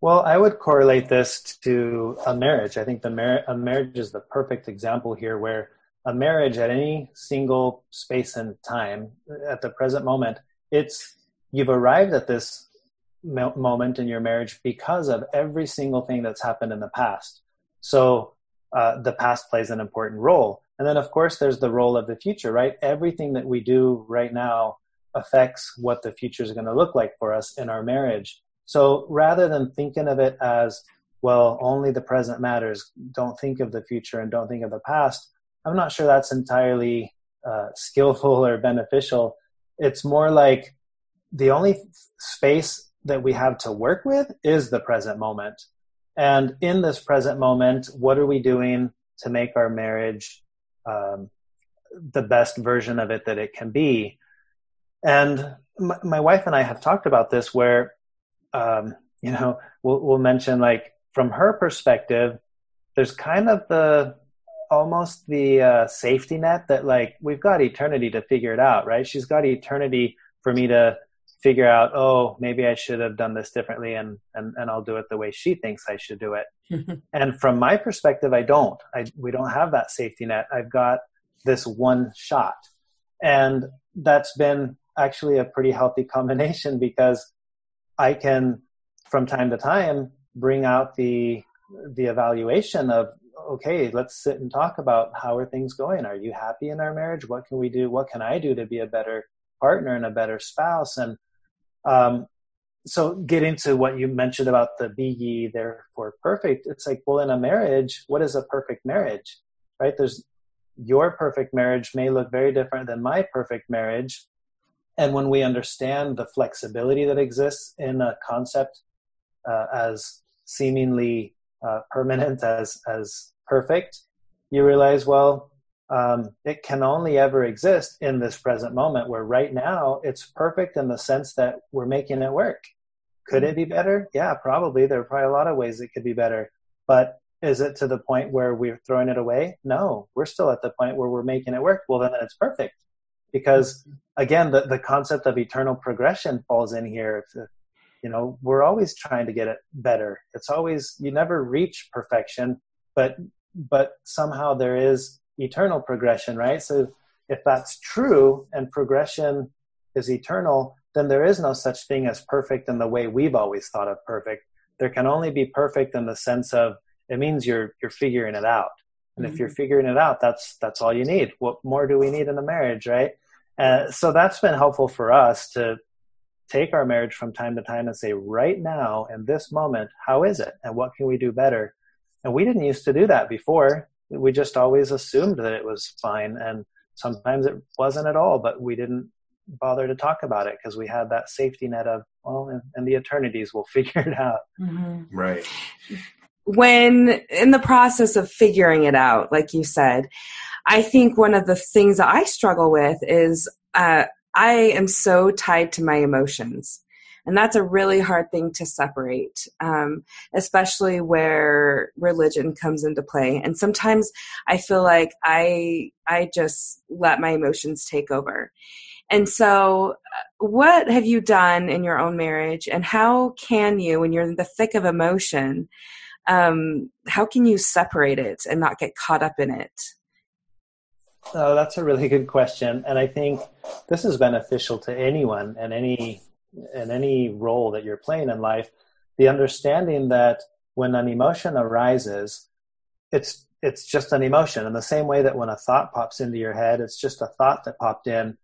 Well, I would correlate this to a marriage. I think the mar- a marriage is the perfect example here, where a marriage at any single space and time, at the present moment, it's you've arrived at this moment in your marriage because of every single thing that's happened in the past. So uh, the past plays an important role. And then, of course, there's the role of the future, right? Everything that we do right now affects what the future is going to look like for us in our marriage. So rather than thinking of it as, well, only the present matters, don't think of the future and don't think of the past, I'm not sure that's entirely uh, skillful *laughs* or beneficial. It's more like the only space that we have to work with is the present moment. And in this present moment, what are we doing to make our marriage um, the best version of it that it can be? And my, my wife and I have talked about this where, um, you know, we'll, we'll mention like from her perspective, there's kind of the almost the uh, safety net that like we've got eternity to figure it out, right? She's got eternity for me to figure out, oh, maybe I should have done this differently and, and, and I'll do it the way she thinks I should do it. *laughs* and from my perspective, I don't. I, we don't have that safety net. I've got this one shot. And that's been actually a pretty healthy *laughs* combination because I can, from time to time, bring out the the evaluation of okay let's sit and talk about how are things going are you happy in our marriage what can we do what can i do to be a better partner and a better spouse and um, so getting to what you mentioned about the be ye therefore perfect, it's like, well, in a marriage, what is a perfect marriage? Right? There's your perfect marriage may look very different than my perfect marriage. And when we understand the flexibility that exists in a concept uh, as seemingly uh, permanent as as perfect, you realize, well, um, it can only ever exist in this present moment where right now it's perfect in the sense that we're making it work. Could it be better? Yeah, probably. There are probably a lot of ways it could be better. But is it to the point where we're throwing it away? No, we're still at the point where we're making it work. Well, then it's perfect. because again the, the concept of eternal progression falls in here you know we're always trying to get it better it's always you never reach perfection but but somehow there is eternal progression right? So if that's true and progression is eternal then there is no such thing as perfect in the way we've always thought of perfect. There can only be perfect in the sense of it means you're you're figuring it out. And mm-hmm. if you're figuring it out that's that's all you need. What more do we need in a marriage right? Uh, so that's been helpful for us to take our marriage from time to time and say right now in this moment how is it? And what can we do better? And we didn't used to do that before we just always assumed that it was fine and sometimes it wasn't at all but we didn't bother to talk about it because we had that safety net of well in, in the eternities we'll *laughs* figure it out. Mm-hmm. right. When in the process of figuring it out like you said i think one of the things that i struggle with is uh, i am so tied to my emotions and that's a really hard thing to separate um, especially where religion comes into play. And sometimes i feel like i i just let my emotions take over. And so, uh, what have you done in your own marriage, and how can you, when you're in the thick of emotion, um, how can you separate it and not get caught up in it? Oh, that's a really good question, and I think this is beneficial to anyone and any in any role that you're playing in life. The understanding that when an emotion arises, it's it's just an emotion in the same way that when a thought pops into your head, it's just a thought that popped in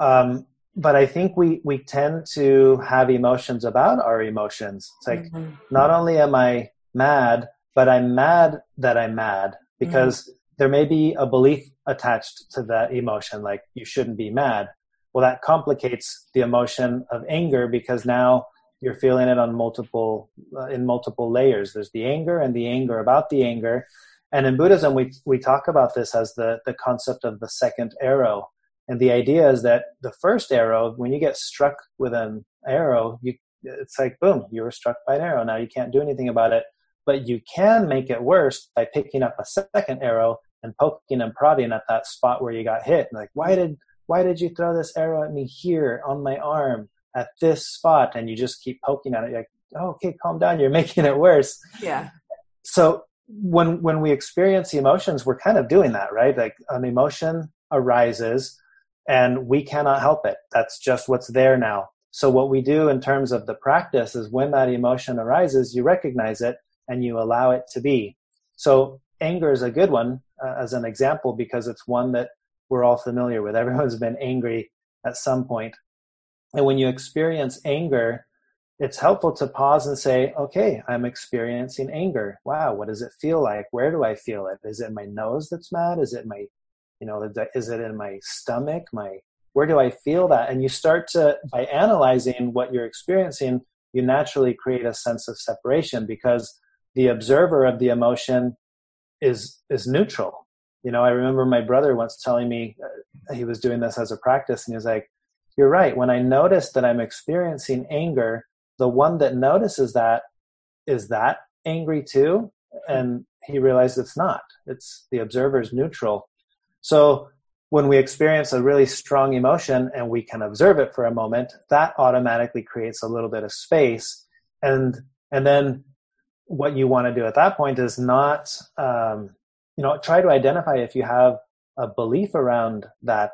um, but I think we we tend to have emotions about our emotions. It's like mm-hmm. not only am I mad, but I'm mad that I'm mad because mm-hmm. there may be a belief attached to that emotion, like you shouldn't be mad. Well, that complicates the emotion of anger because now you're feeling it on multiple uh, in multiple layers. There's the anger and the anger about the anger, and in Buddhism we we talk about this as the the concept of the second arrow and the idea is that the first arrow, when you get struck with an arrow, you it's like boom, you were struck by an arrow. Now you can't do anything about it, but you can make it worse by picking up a second arrow and poking and prodding at that spot where you got hit. Like, why did why did you throw this arrow at me here on my arm at this spot? And you just keep poking at it. You're like, oh, okay, calm down. You're *laughs* making it worse. Yeah. So when when we experience the emotions, we're kind of doing that, right? Like an emotion arises and we cannot help it. That's just what's there now. So what we do in terms of the practice is when that emotion arises, you recognize it and you allow it to be. So anger is a good one uh, as an example because it's one that we're all familiar with. Everyone's been angry at some point. And when you experience anger, it's helpful to pause and say, okay, I'm experiencing anger. Wow, what does it feel like? Where do I feel it? Is it my nose that's mad? Is it my you know is it in my stomach my where do i feel that and you start to by analyzing what you're experiencing you naturally create a sense of separation because the observer of the emotion is is neutral you know i remember my brother once telling me uh, he was doing this as a practice and he was like you're right. When i notice that i'm experiencing anger the one that notices that is that angry too and he realized it's not. It's the observer is neutral. So when we experience a really strong emotion and we can observe it for a moment, that automatically creates a little bit of space. And and then what you want to do at that point is not um, you know try to identify if you have a belief around that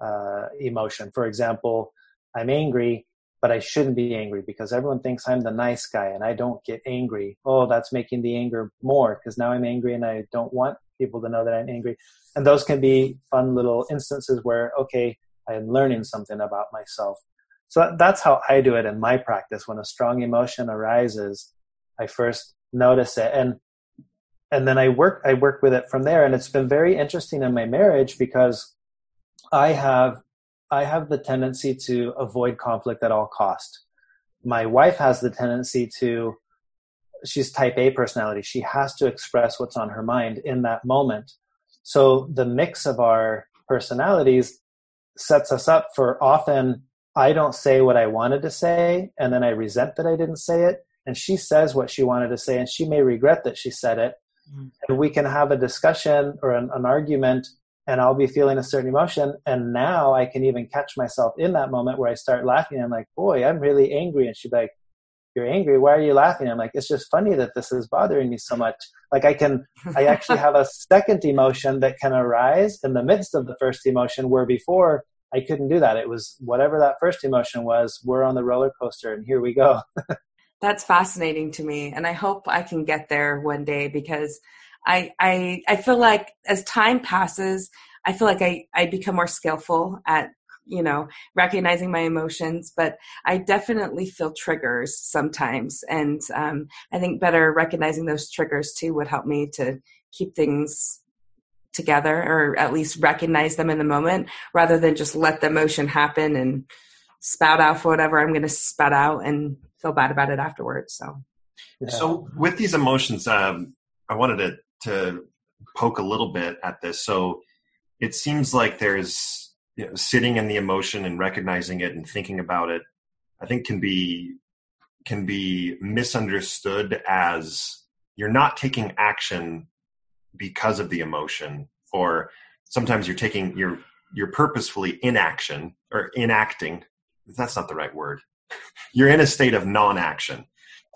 uh, emotion. For example, I'm angry, but I shouldn't be angry because everyone thinks I'm the nice guy and I don't get angry. Oh, that's making the anger more because now I'm angry and I don't want people to know that I'm angry. And those can be fun little instances where, okay, I am learning something about myself. So that's how I do it in my practice. When a strong emotion arises, I first notice it and and then I work I work with it from there. And it's been very interesting in my marriage because I have I have the tendency to avoid conflict at all cost. My wife has the tendency to she's type A personality. She has to express what's on her mind in that moment. So the mix of our personalities sets us up for often I don't say what I wanted to say and then I resent that I didn't say it and she says what she wanted to say and she may regret that she said it mm-hmm. and we can have a discussion or an, an argument and I'll be feeling a certain emotion. And now I can even catch myself in that moment where I start laughing. I'm like, boy, I'm really angry. And she'd be like, you're angry. Why are you laughing? I'm like, it's just funny that this is bothering me so much. Like I can, I actually have a second emotion that can arise in the midst of the first emotion where before I couldn't do that. It was whatever that first emotion was, we're on the roller coaster and here we go. *laughs* That's fascinating to me. And I hope I can get there one day because I, I, I feel like as time passes, I feel like I, I become more skillful at, you know, recognizing my emotions, but I definitely feel triggers sometimes. And um, I think better recognizing those triggers too would help me to keep things together or at least recognize them in the moment rather than just let the emotion happen and spout out for whatever I'm going to spout out and feel bad about it afterwards. So, yeah. so with these emotions, um, I wanted to to poke a little bit at this. So it seems like there's you know, sitting in the emotion and recognizing it and thinking about it. I think can be can be misunderstood as you're not taking action because of the emotion, or sometimes you're taking you're you're purposefully inaction or inacting. That's not the right word. You're in a state of non-action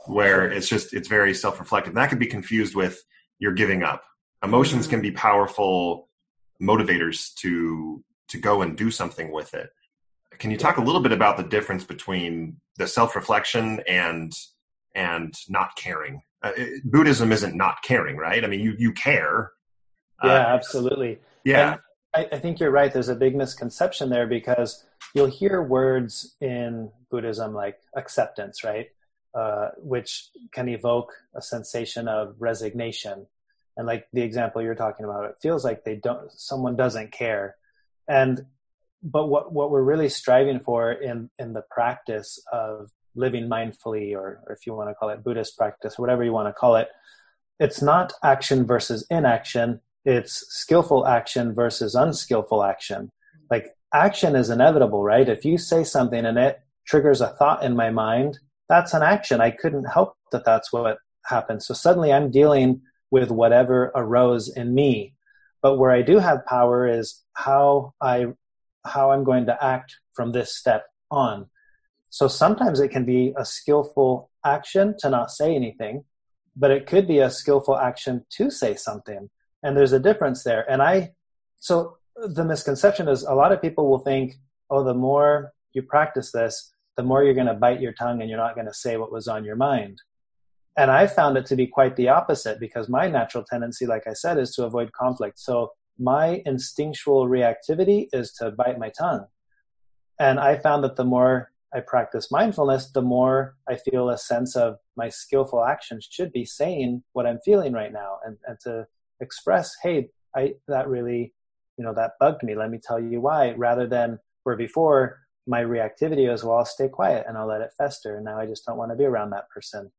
where it's just it's very self-reflective. that could be confused with you're giving up. Emotions can be powerful motivators to to go and do something with it. Can you talk a little bit about the difference between the self-reflection and and not caring? Uh, it, Buddhism isn't not caring, right? I mean, you you care. Uh, yeah, uh, absolutely. Yeah. I, I think you're right. There's a big misconception there because you'll hear words in Buddhism like acceptance, right? Uh, which can evoke a sensation of resignation. And like the example you're talking about, it feels like they don't, someone doesn't care. And, but what, what we're really striving for in, in the practice of living mindfully, or, or if you want to call it Buddhist practice, whatever you want to call it, it's not action versus inaction. It's skillful action versus unskillful action. Like action is inevitable, right? If you say something and it triggers a thought in my mind, that's an action. I couldn't help that that's what happened. So suddenly I'm dealing with whatever arose in me. But where I do have power is how I how I'm going to act from this step on. So sometimes it can be a skillful action to not say anything, but it could be a skillful action to say something. And there's a difference there. And I so the misconception is a lot of people will think, oh, the more you practice this, the more you're going to bite your tongue and you're not going to say what was on your mind. And I found it to be quite the opposite because my natural tendency, like I said, is to avoid conflict. So my instinctual reactivity is to bite my tongue. And I found that the more I practice mindfulness, the more I feel a sense of my skillful actions should be saying what I'm feeling right now and, and to express, hey, I, that really, you know, that bugged me. Let me tell you why, rather than where before my reactivity was, well, I'll stay quiet and I'll let it fester. And now I just don't want to be around that person.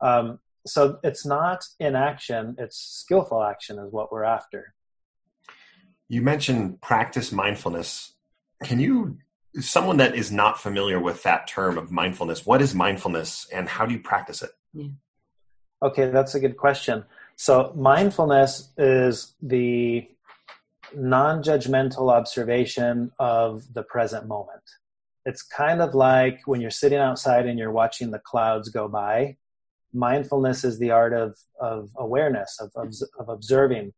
Um, so it's not inaction, it's skillful action is what we're after. You mentioned practice mindfulness. Can you, someone that is not familiar with that term of mindfulness, what is mindfulness and how do you practice it? Yeah. Okay, that's a good question. So, mindfulness is the non judgmental observation of the present moment. It's kind of like when you're sitting outside and you're watching the clouds go by. Mindfulness is the art of, of awareness, of, of, of observing.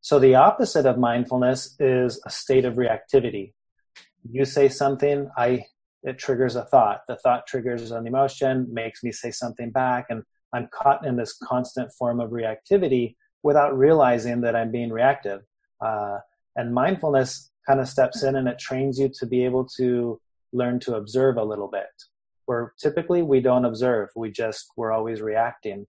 So the opposite of mindfulness is a state of reactivity. You say something, I it triggers a thought. The thought triggers an emotion, makes me say something back, and I'm caught in this constant form of reactivity without realizing that I'm being reactive. Uh, and mindfulness kind of steps in and it trains you to be able to learn to observe a little bit where typically we don't observe we just we're always reacting.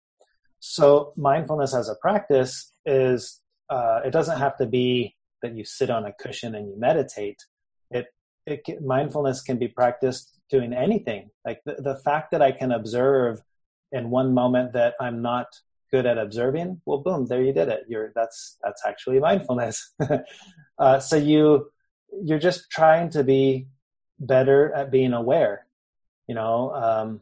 So mindfulness as a practice is uh, it doesn't have to be that you sit on a cushion and you meditate. It it mindfulness can be practiced doing anything. Like the, the fact that i can observe in one moment that i'm not good at observing well boom there you did it you're that's that's actually mindfulness *laughs* uh, so you you're just trying to be better at being aware. You know, um,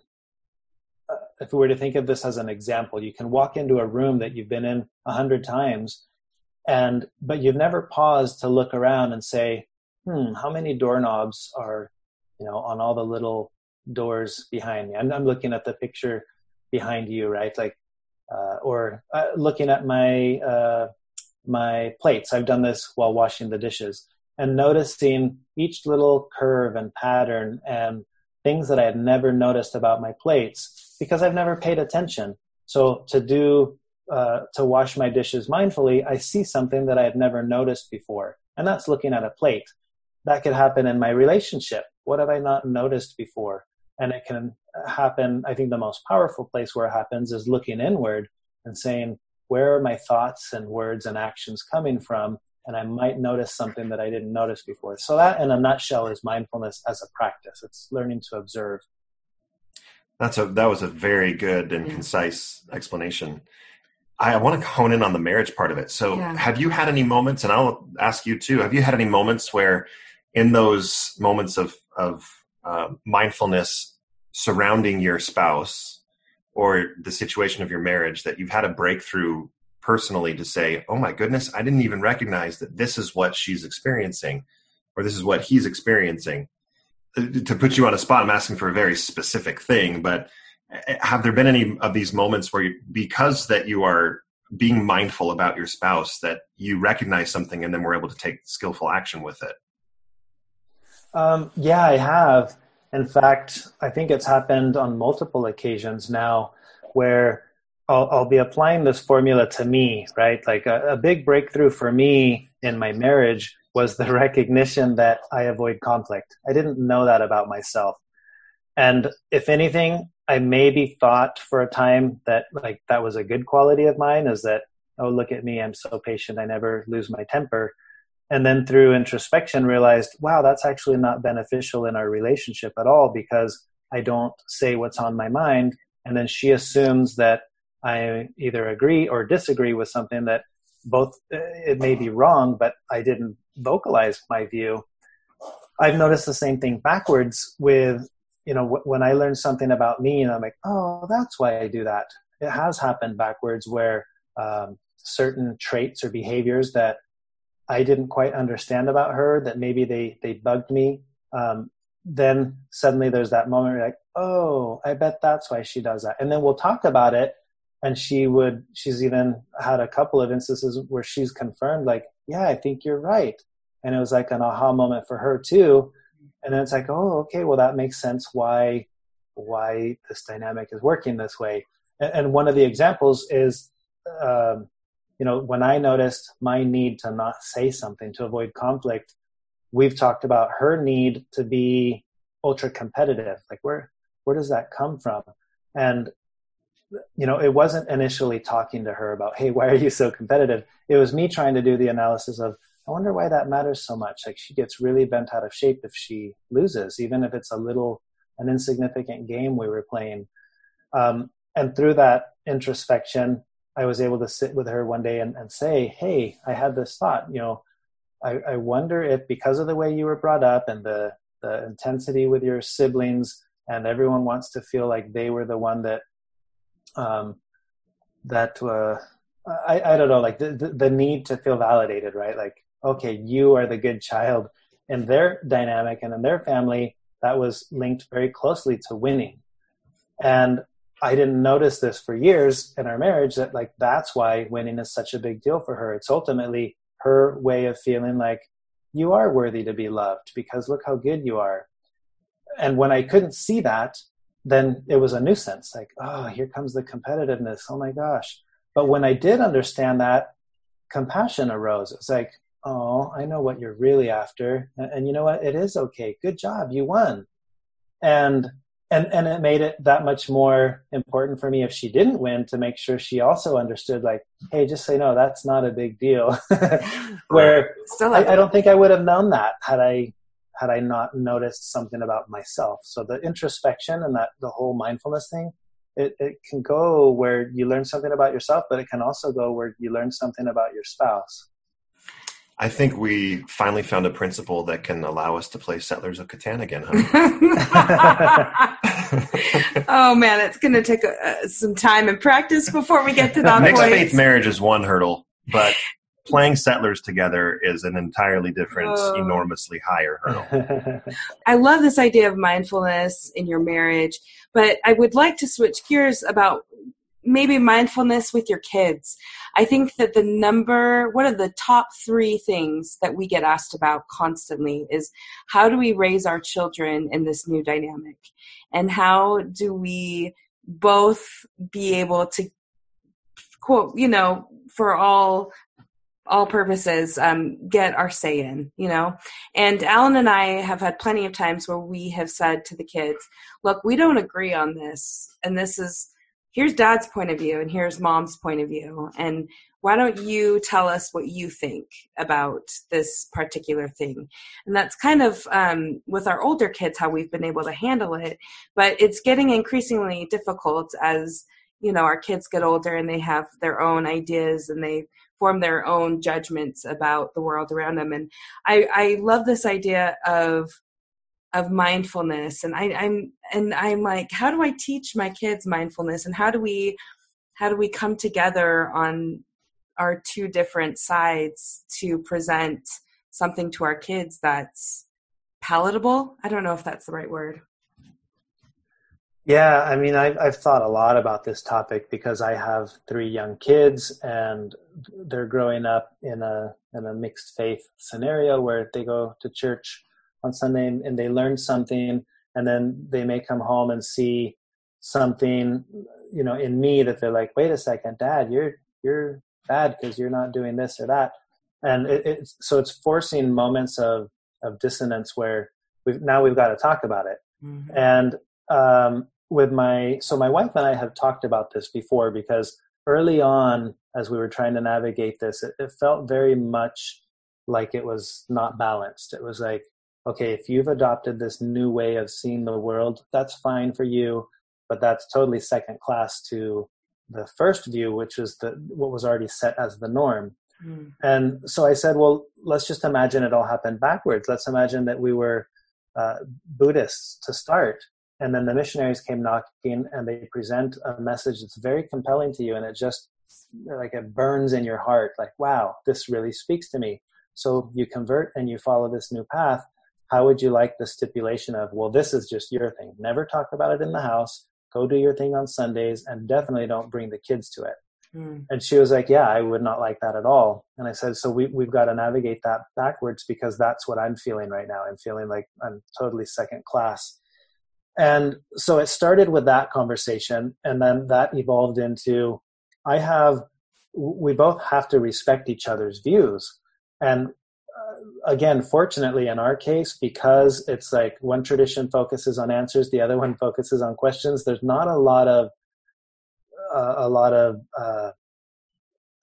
uh, if we were to think of this as an example, you can walk into a room that you've been in a hundred times, and but you've never paused to look around and say hmm how many doorknobs are you know on all the little doors behind me i'm, I'm looking at the picture behind you right like uh, or uh, looking at my uh, my plates i've done this while washing the dishes and noticing each little curve and pattern and things that i had never noticed about my plates because i've never paid attention so to do uh, to wash my dishes mindfully, I see something that I had never noticed before, and that's looking at a plate. That could happen in my relationship. What have I not noticed before? And it can happen. I think the most powerful place where it happens is looking inward and saying, where are my thoughts and words and actions coming from? And I might notice something that I didn't notice before. So that, in a nutshell, is mindfulness as a practice. It's learning to observe. That's a that was a very good and concise explanation. I want to hone in on the marriage part of it. So, yeah. have you had any moments, and I'll ask you too, have you had any moments where, in those moments of, of uh, mindfulness surrounding your spouse or the situation of your marriage, that you've had a breakthrough personally to say, oh my goodness, I didn't even recognize that this is what she's experiencing or this is what he's experiencing? Uh, to put you on a spot, I'm asking for a very specific thing, but have there been any of these moments where you, because that you are being mindful about your spouse that you recognize something and then we're able to take skillful action with it um, yeah i have. In fact i think it's happened on multiple occasions now where I'll, I'll be applying this formula to me right? Like a, a big breakthrough for me in my marriage was the *laughs* recognition that i avoid conflict. I didn't know that about myself. And if anything I maybe thought for a time that like that was a good quality of mine is that oh look at me I'm so patient I never lose my temper and then through introspection realized wow that's actually not beneficial in our relationship at all because I don't say what's on my mind and then she assumes that I either agree or disagree with something that both it may be wrong but I didn't vocalize my view I've noticed the same thing backwards with you know, when I learn something about me and I'm like, oh, that's why I do that. It has happened backwards where um, certain traits or behaviors that I didn't quite understand about her that maybe they they bugged me. Um, then suddenly there's that moment where like, oh, I bet that's why she does that. And then we'll talk about it. And she would, she's even had a couple of instances where she's confirmed, like, yeah, I think you're right. And it was like an aha moment for her too and then it's like oh okay well that makes sense why why this dynamic is working this way and, and one of the examples is um, you know when i noticed my need to not say something to avoid conflict we've talked about her need to be ultra competitive like where where does that come from and you know it wasn't initially talking to her about hey why are you so competitive it was me trying to do the analysis of I wonder why that matters so much. Like she gets really bent out of shape if she loses, even if it's a little, an insignificant game we were playing. Um, and through that introspection, I was able to sit with her one day and, and say, Hey, I had this thought, you know, I, I wonder if because of the way you were brought up and the, the intensity with your siblings and everyone wants to feel like they were the one that, um, that, uh, I, I don't know, like the, the, the need to feel validated, right? Like, okay, you are the good child. In their dynamic and in their family, that was linked very closely to winning. And I didn't notice this for years in our marriage that like that's why winning is such a big deal for her. It's ultimately her way of feeling like you are worthy to be loved because look how good you are. And when I couldn't see that, then it was a nuisance. Like, oh, here comes the competitiveness. Oh my gosh. But when I did understand that, compassion arose. It was like, oh, I know what you're really after. And, and, you know what? It is okay. Good job. You won. And, and, and it made it that much more important for me if she didn't win to make sure she also understood like, Hey, just say, no, that's not a big deal. *laughs* Where Still I, I don't think I would have known that had I, had I not noticed something about myself. So the introspection and that the whole mindfulness thing, it, it can go where you learn something about yourself, but it can also go where you learn something about your spouse. I think we finally found a principle that can allow us to play Settlers of Catan again, *laughs* oh man, it's going to take uh, some time and practice before we get to that Mixed point. faith marriage is one hurdle, but playing settlers together is an entirely different, oh. enormously higher hurdle. *laughs* I love this idea of mindfulness in your marriage, but I would like to switch gears about maybe mindfulness with your kids. I think that the number, one of the top three things that we get asked about constantly is how do we raise our children in this new dynamic? And how do we both be able to quote, you know, for all all purposes um, get our say in you know and alan and i have had plenty of times where we have said to the kids look we don't agree on this and this is here's dad's point of view and here's mom's point of view. And why don't you tell us what you think about this particular thing? And that's kind of um, with our older kids how we've been able to handle it. But it's getting increasingly difficult as you know our kids get older and they have their own ideas and they form their own judgments about the world around them. And i i love this idea of of mindfulness. And I, i'm and i'm like how do i teach my kids mindfulness? And how do we how do we come together on our two different sides to present something to our kids that's palatable? I don't know if that's the right word. Yeah i mean I've, I've thought a lot about this topic because i have three young kids and they're growing up in a in a mixed faith scenario where they go to church on Sunday and, and they learn something, and then they may come home and see something, you know, in me that they're like, wait a second, Dad, you're you're bad because you're not doing this or that, and it, it's so it's forcing moments of of dissonance where we've now we've got to talk about it, mm-hmm. and um, with my so my wife and I have talked about this before because early on as we were trying to navigate this it, it, felt very much like it was not balanced. It was like okay, if you've adopted this new way of seeing the world, that's fine for you, but that's totally second class to the first view, which is the what was already set as the norm. Mm. And so I said, well, let's just imagine it all happened backwards. Let's imagine that we were uh, Buddhists to start, and then the missionaries came knocking, and they present a message that's very compelling to you, and it just like it burns in your heart, like wow, this really speaks to me. So you convert and you follow this new path, how would you like the stipulation of, well, this is just your thing. Never talk about it in the house. Go do your thing on Sundays and definitely don't bring the kids to it. Mm. And she was like, yeah, I would not like that at all. And I said, so we, we've got to navigate that backwards because that's what I'm feeling right now. I'm feeling like I'm totally second class. And so it started with that conversation. And then that evolved into, I have, we both have to respect each other's views. And again, fortunately, in our case, because it's like one tradition focuses on answers, the other one focuses on questions. There's not a lot of uh, a lot of uh,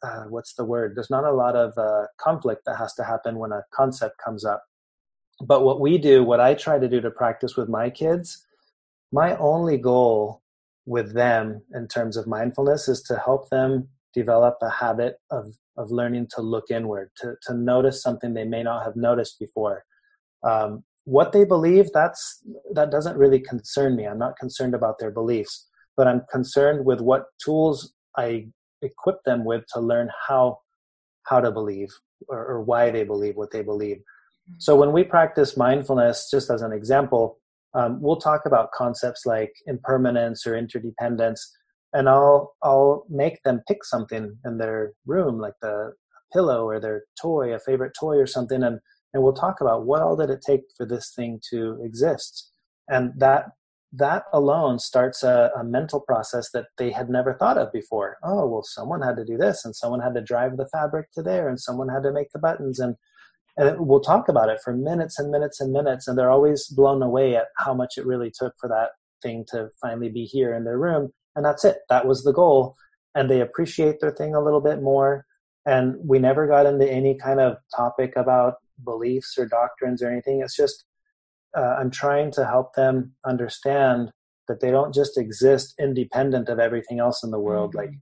uh, what's the word? There's not a lot of uh, conflict that has to happen when a concept comes up. But what we do, what I try to do to practice with my kids, my only goal with them in terms of mindfulness is to help them develop a habit of of learning to look inward, to, to notice something they may not have noticed before. Um, what they believe, that's, that doesn't really concern me. I'm not concerned about their beliefs, but I'm concerned with what tools I equip them with to learn how, how to believe or, or why they believe what they believe. So when we practice mindfulness, just as an example, um, we'll talk about concepts like impermanence or interdependence and I'll I'll make them pick something in their room, like the pillow or their toy, a favorite toy or something, and and we'll talk about what all did it take for this thing to exist, and that that alone starts a, a mental process that they had never thought of before. Oh well, someone had to do this, and someone had to drive the fabric to there, and someone had to make the buttons, and and we'll talk about it for minutes and minutes and minutes, and they're always blown away at how much it really took for that thing to finally be here in their room and that's it. That was the goal. And they appreciate their thing a little bit more. And we never got into any kind of topic about beliefs or doctrines or anything. It's just, uh, I'm trying to help them understand that they don't just exist independent of everything else in the world. Mm-hmm. Like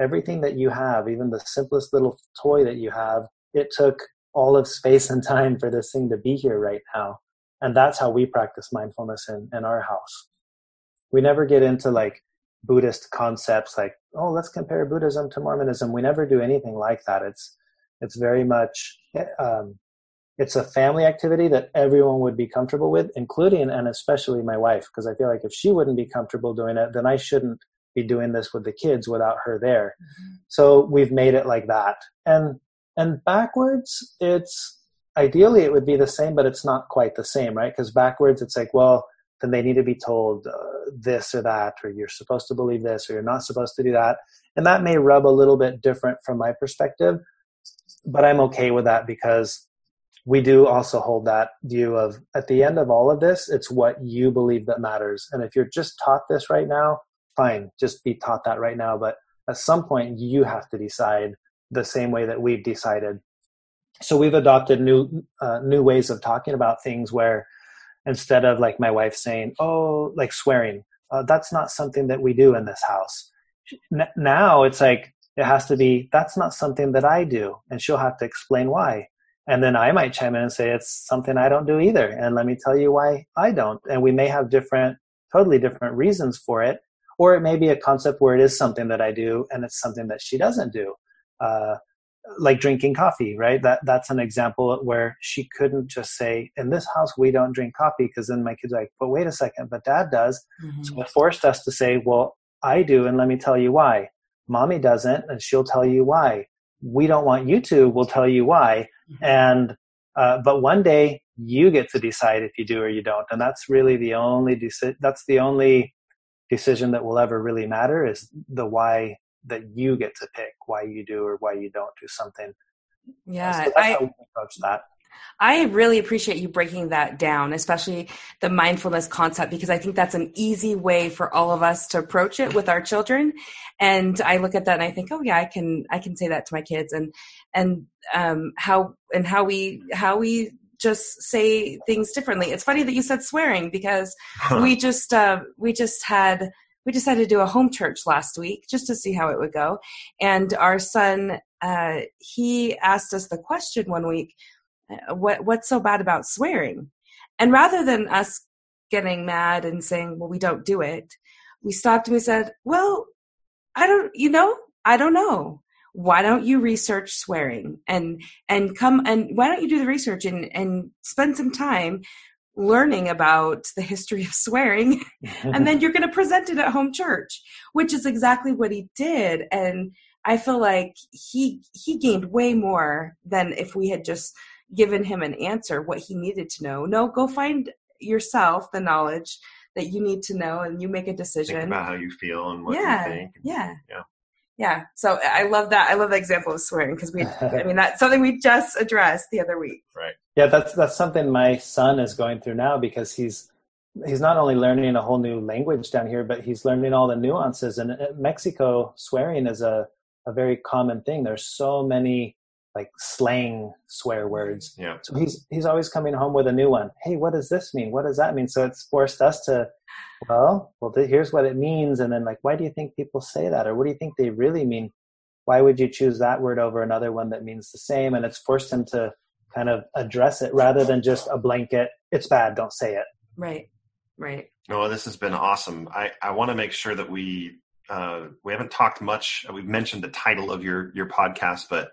everything that you have, even the simplest little toy that you have, it took all of space and time for this thing to be here right now. And that's how we practice mindfulness in, in our house. We never get into like, Buddhist concepts like, oh, let's compare Buddhism to Mormonism. We never do anything like that. It's It's very much um, it's a family activity that everyone would be comfortable with, including and especially my wife, because I feel like if she wouldn't be comfortable doing it, then I shouldn't be doing this with the kids without her there. Mm-hmm. So we've made it like that. And and backwards, it's ideally it would be the same, but it's not quite the same, right? Because backwards, it's like, well, then they need to be told uh, this or that, or you're supposed to believe this, or you're not supposed to do that. And that may rub a little bit different from my perspective, but I'm okay with that because we do also hold that view of at the end of all of this, it's what you believe that matters. And if you're just taught this right now, fine, just be taught that right now. But at some point, you have to decide the same way that we've decided. So we've adopted new uh, new ways of talking about things where instead of like my wife saying, "Oh, like swearing," uh, that's not something that we do in this house. N- now it's like it has to be that's not something that I do, and she'll have to explain why. And then I might chime in and say it's something I don't do either, and let me tell you why I don't. And we may have different, totally different reasons for it, or it may be a concept where it is something that I do and it's something that she doesn't do. Uh, like drinking coffee, right? That that's an example where she couldn't just say, "In this house, we don't drink coffee," because then my kid's are like, "But wait a second, but Dad does." Mm-hmm. So it forced us to say, "Well, I do, and let me tell you why." Mommy doesn't, and she'll tell you why. We don't want you to. We'll tell you why. Mm-hmm. And uh, but one day you get to decide if you do or you don't, and that's really the only deci- That's the only decision that will ever really matter is the why that you get to pick why you do or why you don't do something. Yeah, so I approach that. I really appreciate you breaking that down, especially the mindfulness concept, because I think that's an easy way for all of us to approach it with our children. And I look at that and I think, oh yeah, I can I can say that to my kids, and and um, how and how we how we just say things differently. It's funny that you said swearing because huh. *laughs* we just uh, we just had we decided to do a home church last week just to see how it would go. And our son, uh, he asked us the question one week, uh, what, what's so bad about swearing? And rather than us getting mad and saying, well, we don't do it, we stopped and we said, well, I don't, you know, I don't know. Why don't you research swearing and, and come and why don't you do the research and, and spend some time learning about the history of swearing *laughs* and then you're going to present it at home church which is exactly what he did. And i feel like he he gained way more than if we had just given him an answer what he needed to know. No go find yourself the knowledge that you need to know and you make a decision. think about how you feel and what yeah, you think yeah. Yeah. Yeah so i love that i love the example of swearing because we i mean that's something we just addressed the other week. Right yeah that's that's something my son is going through now because he's he's not only learning a whole new language down here but he's learning all the nuances and in mexico swearing is a, a very common thing there's so many like slang swear words yeah so he's he's always coming home with a new one hey what does this mean what does that mean so it's forced us to well, well, here's what it means. And then, like, why do you think people say that? Or what do you think they really mean? Why would you choose that word over another one that means the same? And it's forced him to kind of address it rather than just a blanket, it's bad, don't say it. Right, right. No, this has been awesome. I, I want to make sure that we uh, we haven't talked much. We've mentioned the title of your your podcast, but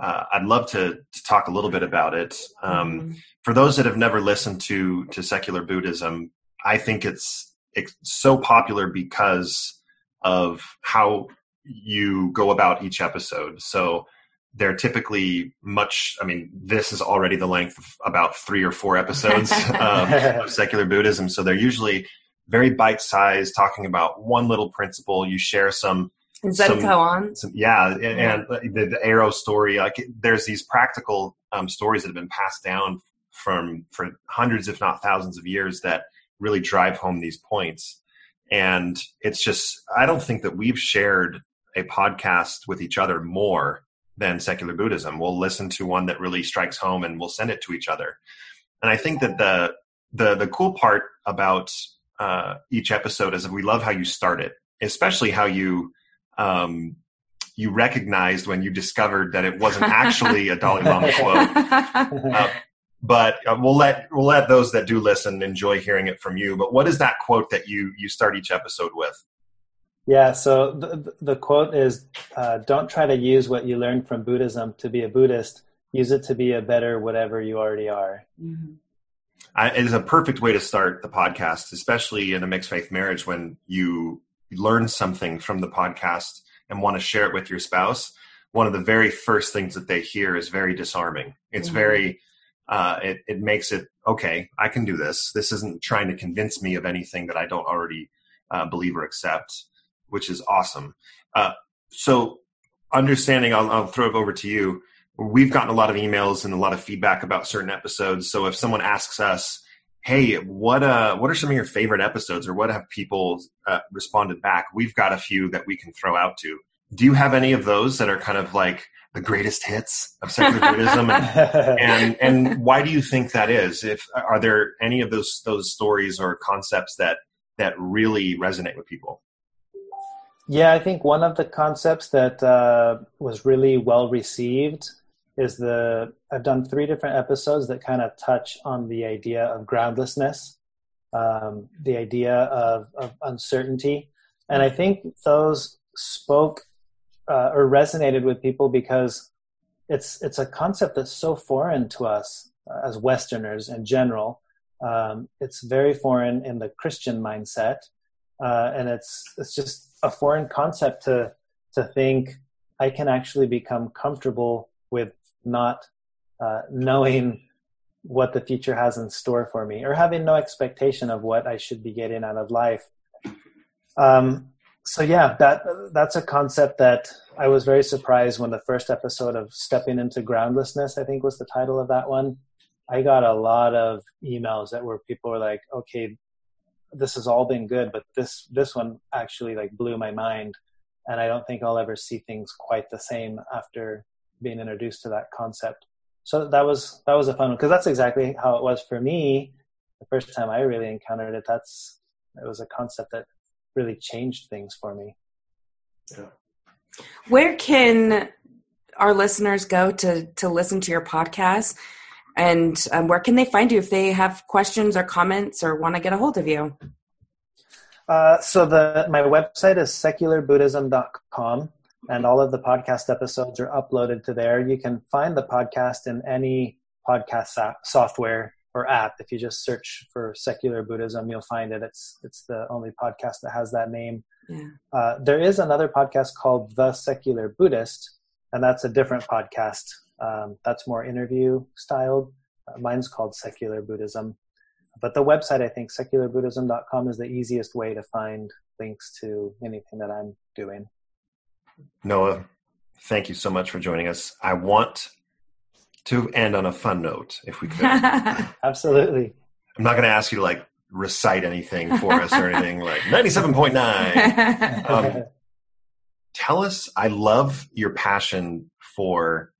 uh, I'd love to, to talk a little bit about it. Um, mm-hmm. For those that have never listened to to secular Buddhism, I think it's it's so popular because of how you go about each episode. So they're typically much i mean this is already the length of about three or four episodes *laughs* um, of secular buddhism. So they're usually very bite-sized talking about one little principle. You share some some, on? some, yeah and, and the, the, arrow story like there's these practical um, stories that have been passed down from for hundreds if not thousands of years that really drive home these points. And it's just, I don't think that we've shared a podcast with each other more than secular Buddhism. We'll listen to one that really strikes home and we'll send it to each other. And I think that the, the, the cool part about uh, each episode is that we love how you start it, especially how you, um, you recognized when you discovered that it wasn't actually a Dalai Lama *laughs* quote. Uh, but uh, we'll let we'll let those that do listen enjoy hearing it from you. But what is that quote that you you start each episode with? Yeah, so the, the quote is uh, Don't try to use what you learned from Buddhism to be a Buddhist. Use it to be a better whatever you already are. Mm-hmm. I, it is a perfect way to start the podcast, especially in a mixed faith marriage when you learn something from the podcast and want to share it with your spouse. One of the very first things that they hear is very disarming. It's mm-hmm. very, uh, it, it makes it, okay, I can do this. This isn't trying to convince me of anything that I don't already uh, believe or accept, which is awesome. Uh, so, understanding, I'll, I'll throw it over to you we've gotten a lot of emails and a lot of feedback about certain episodes. So if someone asks us, "Hey, what uh, what are some of your favorite episodes, or what have people uh, responded back?" We've got a few that we can throw out to. Do you have any of those that are kind of like the greatest hits of secular Buddhism, *laughs* and, and and why do you think that is? If are there any of those those stories or concepts that that really resonate with people? Yeah, I think one of the concepts that uh, was really well received is the I've done three different episodes that kind of touch on the idea of groundlessness, um, the idea of, of, uncertainty, and I think those spoke uh, or resonated with people because it's it's a concept that's so foreign to us as Westerners in general. Um, it's very foreign in the Christian mindset, uh, and it's it's just a foreign concept to to think I can actually become comfortable with not uh, knowing what the future has in store for me or having no expectation of what I should be getting out of life. Um, so yeah, that that's a concept that I was very surprised when the first episode of Stepping into Groundlessness, I think was the title of that one. I got a lot of emails that were people were like, okay, this has all been good, but this this one actually like blew my mind, and I don't think I'll ever see things quite the same after being introduced to that concept. So that was that was a fun one because that's exactly how it was for me the first time I really encountered it. That's it was a concept that really changed things for me. Yeah. Where can our listeners go to to listen to your podcast? And um, where can they find you if they have questions or comments or want to get a hold of you? Uh, so the my website is secularbuddhism.com and all of the podcast episodes are uploaded to there. You can find the podcast in any podcast app, software or app. If you just search for secular Buddhism, you'll find it. It's it's the only podcast that has that name. Yeah. Uh, there is another podcast called The Secular Buddhist, and that's a different podcast. Um, that's more interview styled. Uh, mine's called Secular Buddhism. But the website, I think, secularbuddhism.com is the easiest way to find links to anything that I'm doing. Noah, thank you so much for joining us. I want to end on a fun note, if we could. *laughs* Absolutely. I'm not going to ask you to like recite anything for us or anything like *laughs* 97.9. *laughs* Um, tell us, I love your passion for,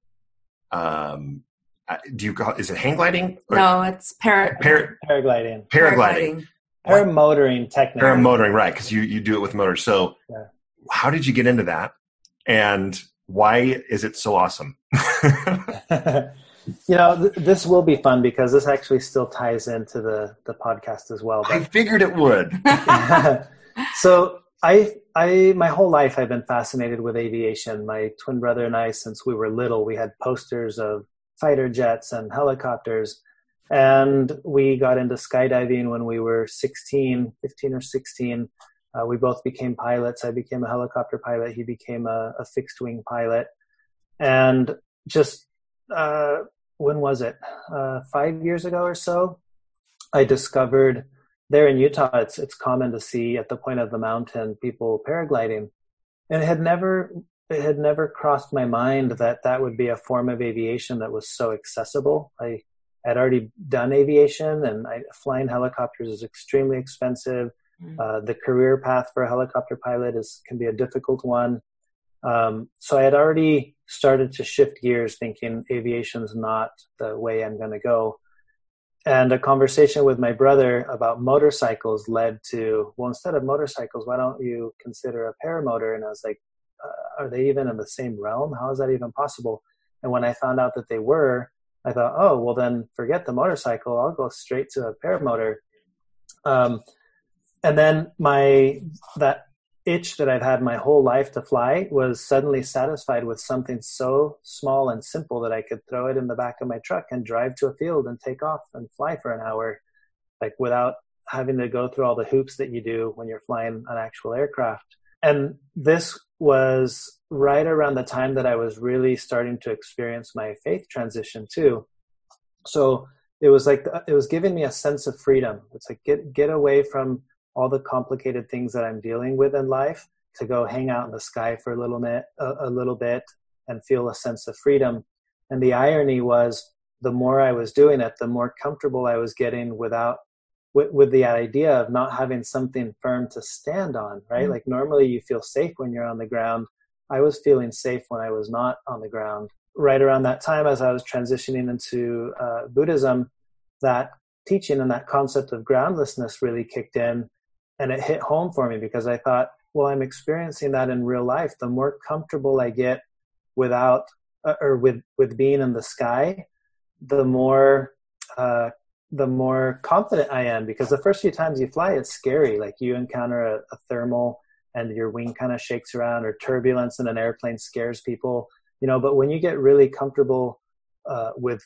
um, uh, do you call is it hang gliding? no, it's para- para- paragliding. Paragliding. Paramotoring, technically. Paramotoring, right? Because you you do it with motors. So, yeah. how did you get into that? and why is it so awesome? *laughs* *laughs* you know, th- this will be fun because this actually still ties into the the podcast as well. But... I figured it would. *laughs* so I I my whole life I've been fascinated with aviation. My twin brother and I, since we were little, we had posters of fighter jets and helicopters. And we got into skydiving when we were 16, 15 or 16. Uh, we both became pilots. I became a helicopter pilot. He became a, a fixed wing pilot. And just uh, when was it? Uh, five years ago or so, I discovered there in Utah, it's it's common to see at the point of the mountain people paragliding, and it had never it had never crossed my mind that that would be a form of aviation that was so accessible. I had already done aviation, and I, flying helicopters is extremely expensive Mm. Uh, the career path for a helicopter pilot is can be a difficult one. Um, so I had already started to shift gears, thinking aviation's not the way I'm going to go. And a conversation with my brother about motorcycles led to, well, instead of motorcycles, why don't you consider a paramotor? And I was like, uh, are they even in the same realm? How is that even possible? And when I found out that they were, I thought, oh, well, then forget the motorcycle. I'll go straight to a paramotor. Um, and then my that itch that I've had my whole life to fly was suddenly satisfied with something so small and simple that I could throw it in the back of my truck and drive to a field and take off and fly for an hour, like without having to go through all the hoops that you do when you're flying an actual aircraft. And this was right around the time that I was really starting to experience my faith transition too. So it was like it was giving me a sense of freedom. It's like get get away from all the complicated things that I'm dealing with in life to go hang out in the sky for a little bit, a, a little bit, and feel a sense of freedom. And the irony was, the more I was doing it, the more comfortable I was getting without with, with the idea of not having something firm to stand on. Right? Mm-hmm. Like normally you feel safe when you're on the ground. I was feeling safe when I was not on the ground. Right around that time, as I was transitioning into uh, Buddhism, that teaching and that concept of groundlessness really kicked in and it hit home for me because I thought, well, I'm experiencing that in real life. The more comfortable I get without uh, or with with being in the sky, the more uh, the more confident I am because the first few times you fly, it's scary. Like you encounter a, a thermal and your wing kind of shakes around, or turbulence in an airplane scares people. You know, but when you get really comfortable uh, with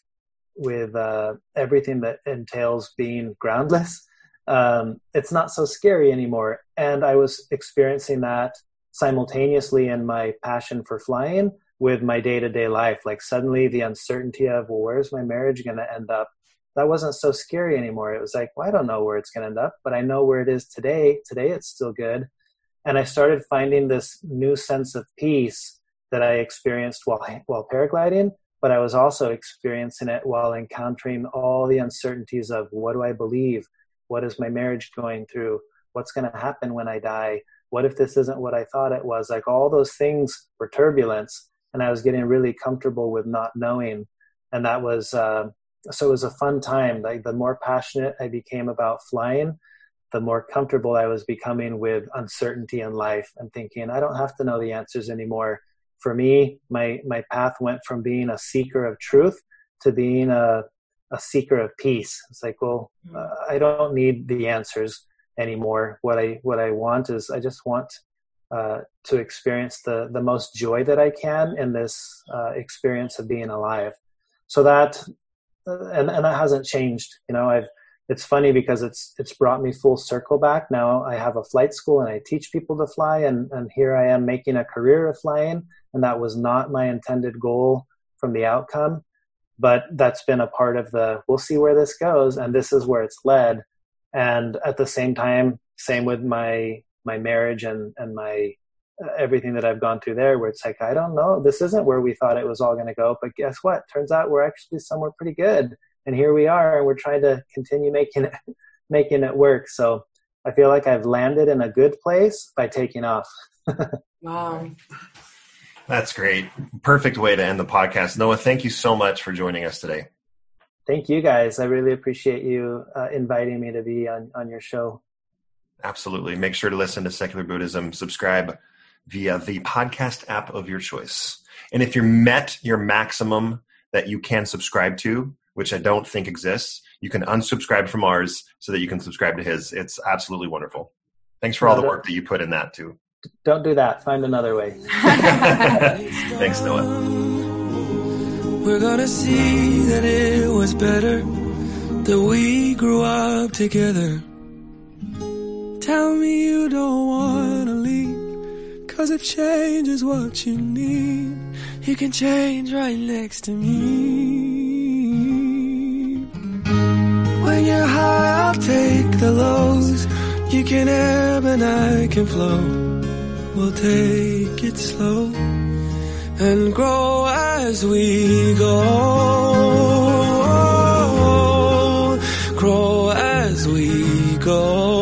with uh, everything that entails being groundless, um, it's not so scary anymore. And I was experiencing that simultaneously in my passion for flying with my day to day life. Like suddenly the uncertainty of, well, where's my marriage going to end up? That wasn't so scary anymore. It was like, well, I don't know where it's going to end up, but I know where it is today. Today it's still good. And I started finding this new sense of peace that I experienced while, *laughs* while paragliding, but I was also experiencing it while encountering all the uncertainties of what do I believe? What is my marriage going through? What's going to happen when I die? What if this isn't what I thought it was? Like all those things were turbulence, and I was getting really comfortable with not knowing. And that was uh, so it was a fun time. Like the more passionate I became about flying, the more comfortable I was becoming with uncertainty in life and thinking, I don't have to know the answers anymore. For me, my my path went from being a seeker of truth to being a a seeker of peace. It's like, well, hmm. uh, I don't need the answers anymore. What I what I want is I just want uh, to experience the the most joy that I can in this uh, experience of being alive. So that uh, and and that hasn't changed. You know, I've it's funny because it's it's brought me full circle back. Now I have a flight school and I teach people to fly, and and here I am making a career of flying, and that was not my intended goal from the outcome but that's been a part of the we'll see where this goes and this is where it's led. And at the same time same with my my marriage and and my uh, everything that I've gone through there where it's like I don't know this isn't where we thought it was all going to go but guess what? Turns out we're actually somewhere pretty good and here we are and we're trying to continue making it *laughs* making it work. So I feel like I've landed in a good place by taking off. *laughs* Wow that's great. Perfect way to end the podcast. Noah, thank you so much for joining us today. Thank you guys. I really appreciate you uh, inviting me to be on, on your show. Absolutely. Make sure to listen to Secular Buddhism. Subscribe via the podcast app of your choice. And if you're met your maximum that you can subscribe to, which I don't think exists, you can unsubscribe from ours so that you can subscribe to his. It's absolutely wonderful. Thanks for all the work that you put in that too don't do that. Find another way. *laughs* Thanks, Noah. We're gonna see that it was better that we grew up together. Tell me you don't wanna leave, cause if change is what you need, you can change right next to me. When you're high, I'll take the lows. You can ebb and I can flow. We'll take it slow and grow as we go. Grow as we go.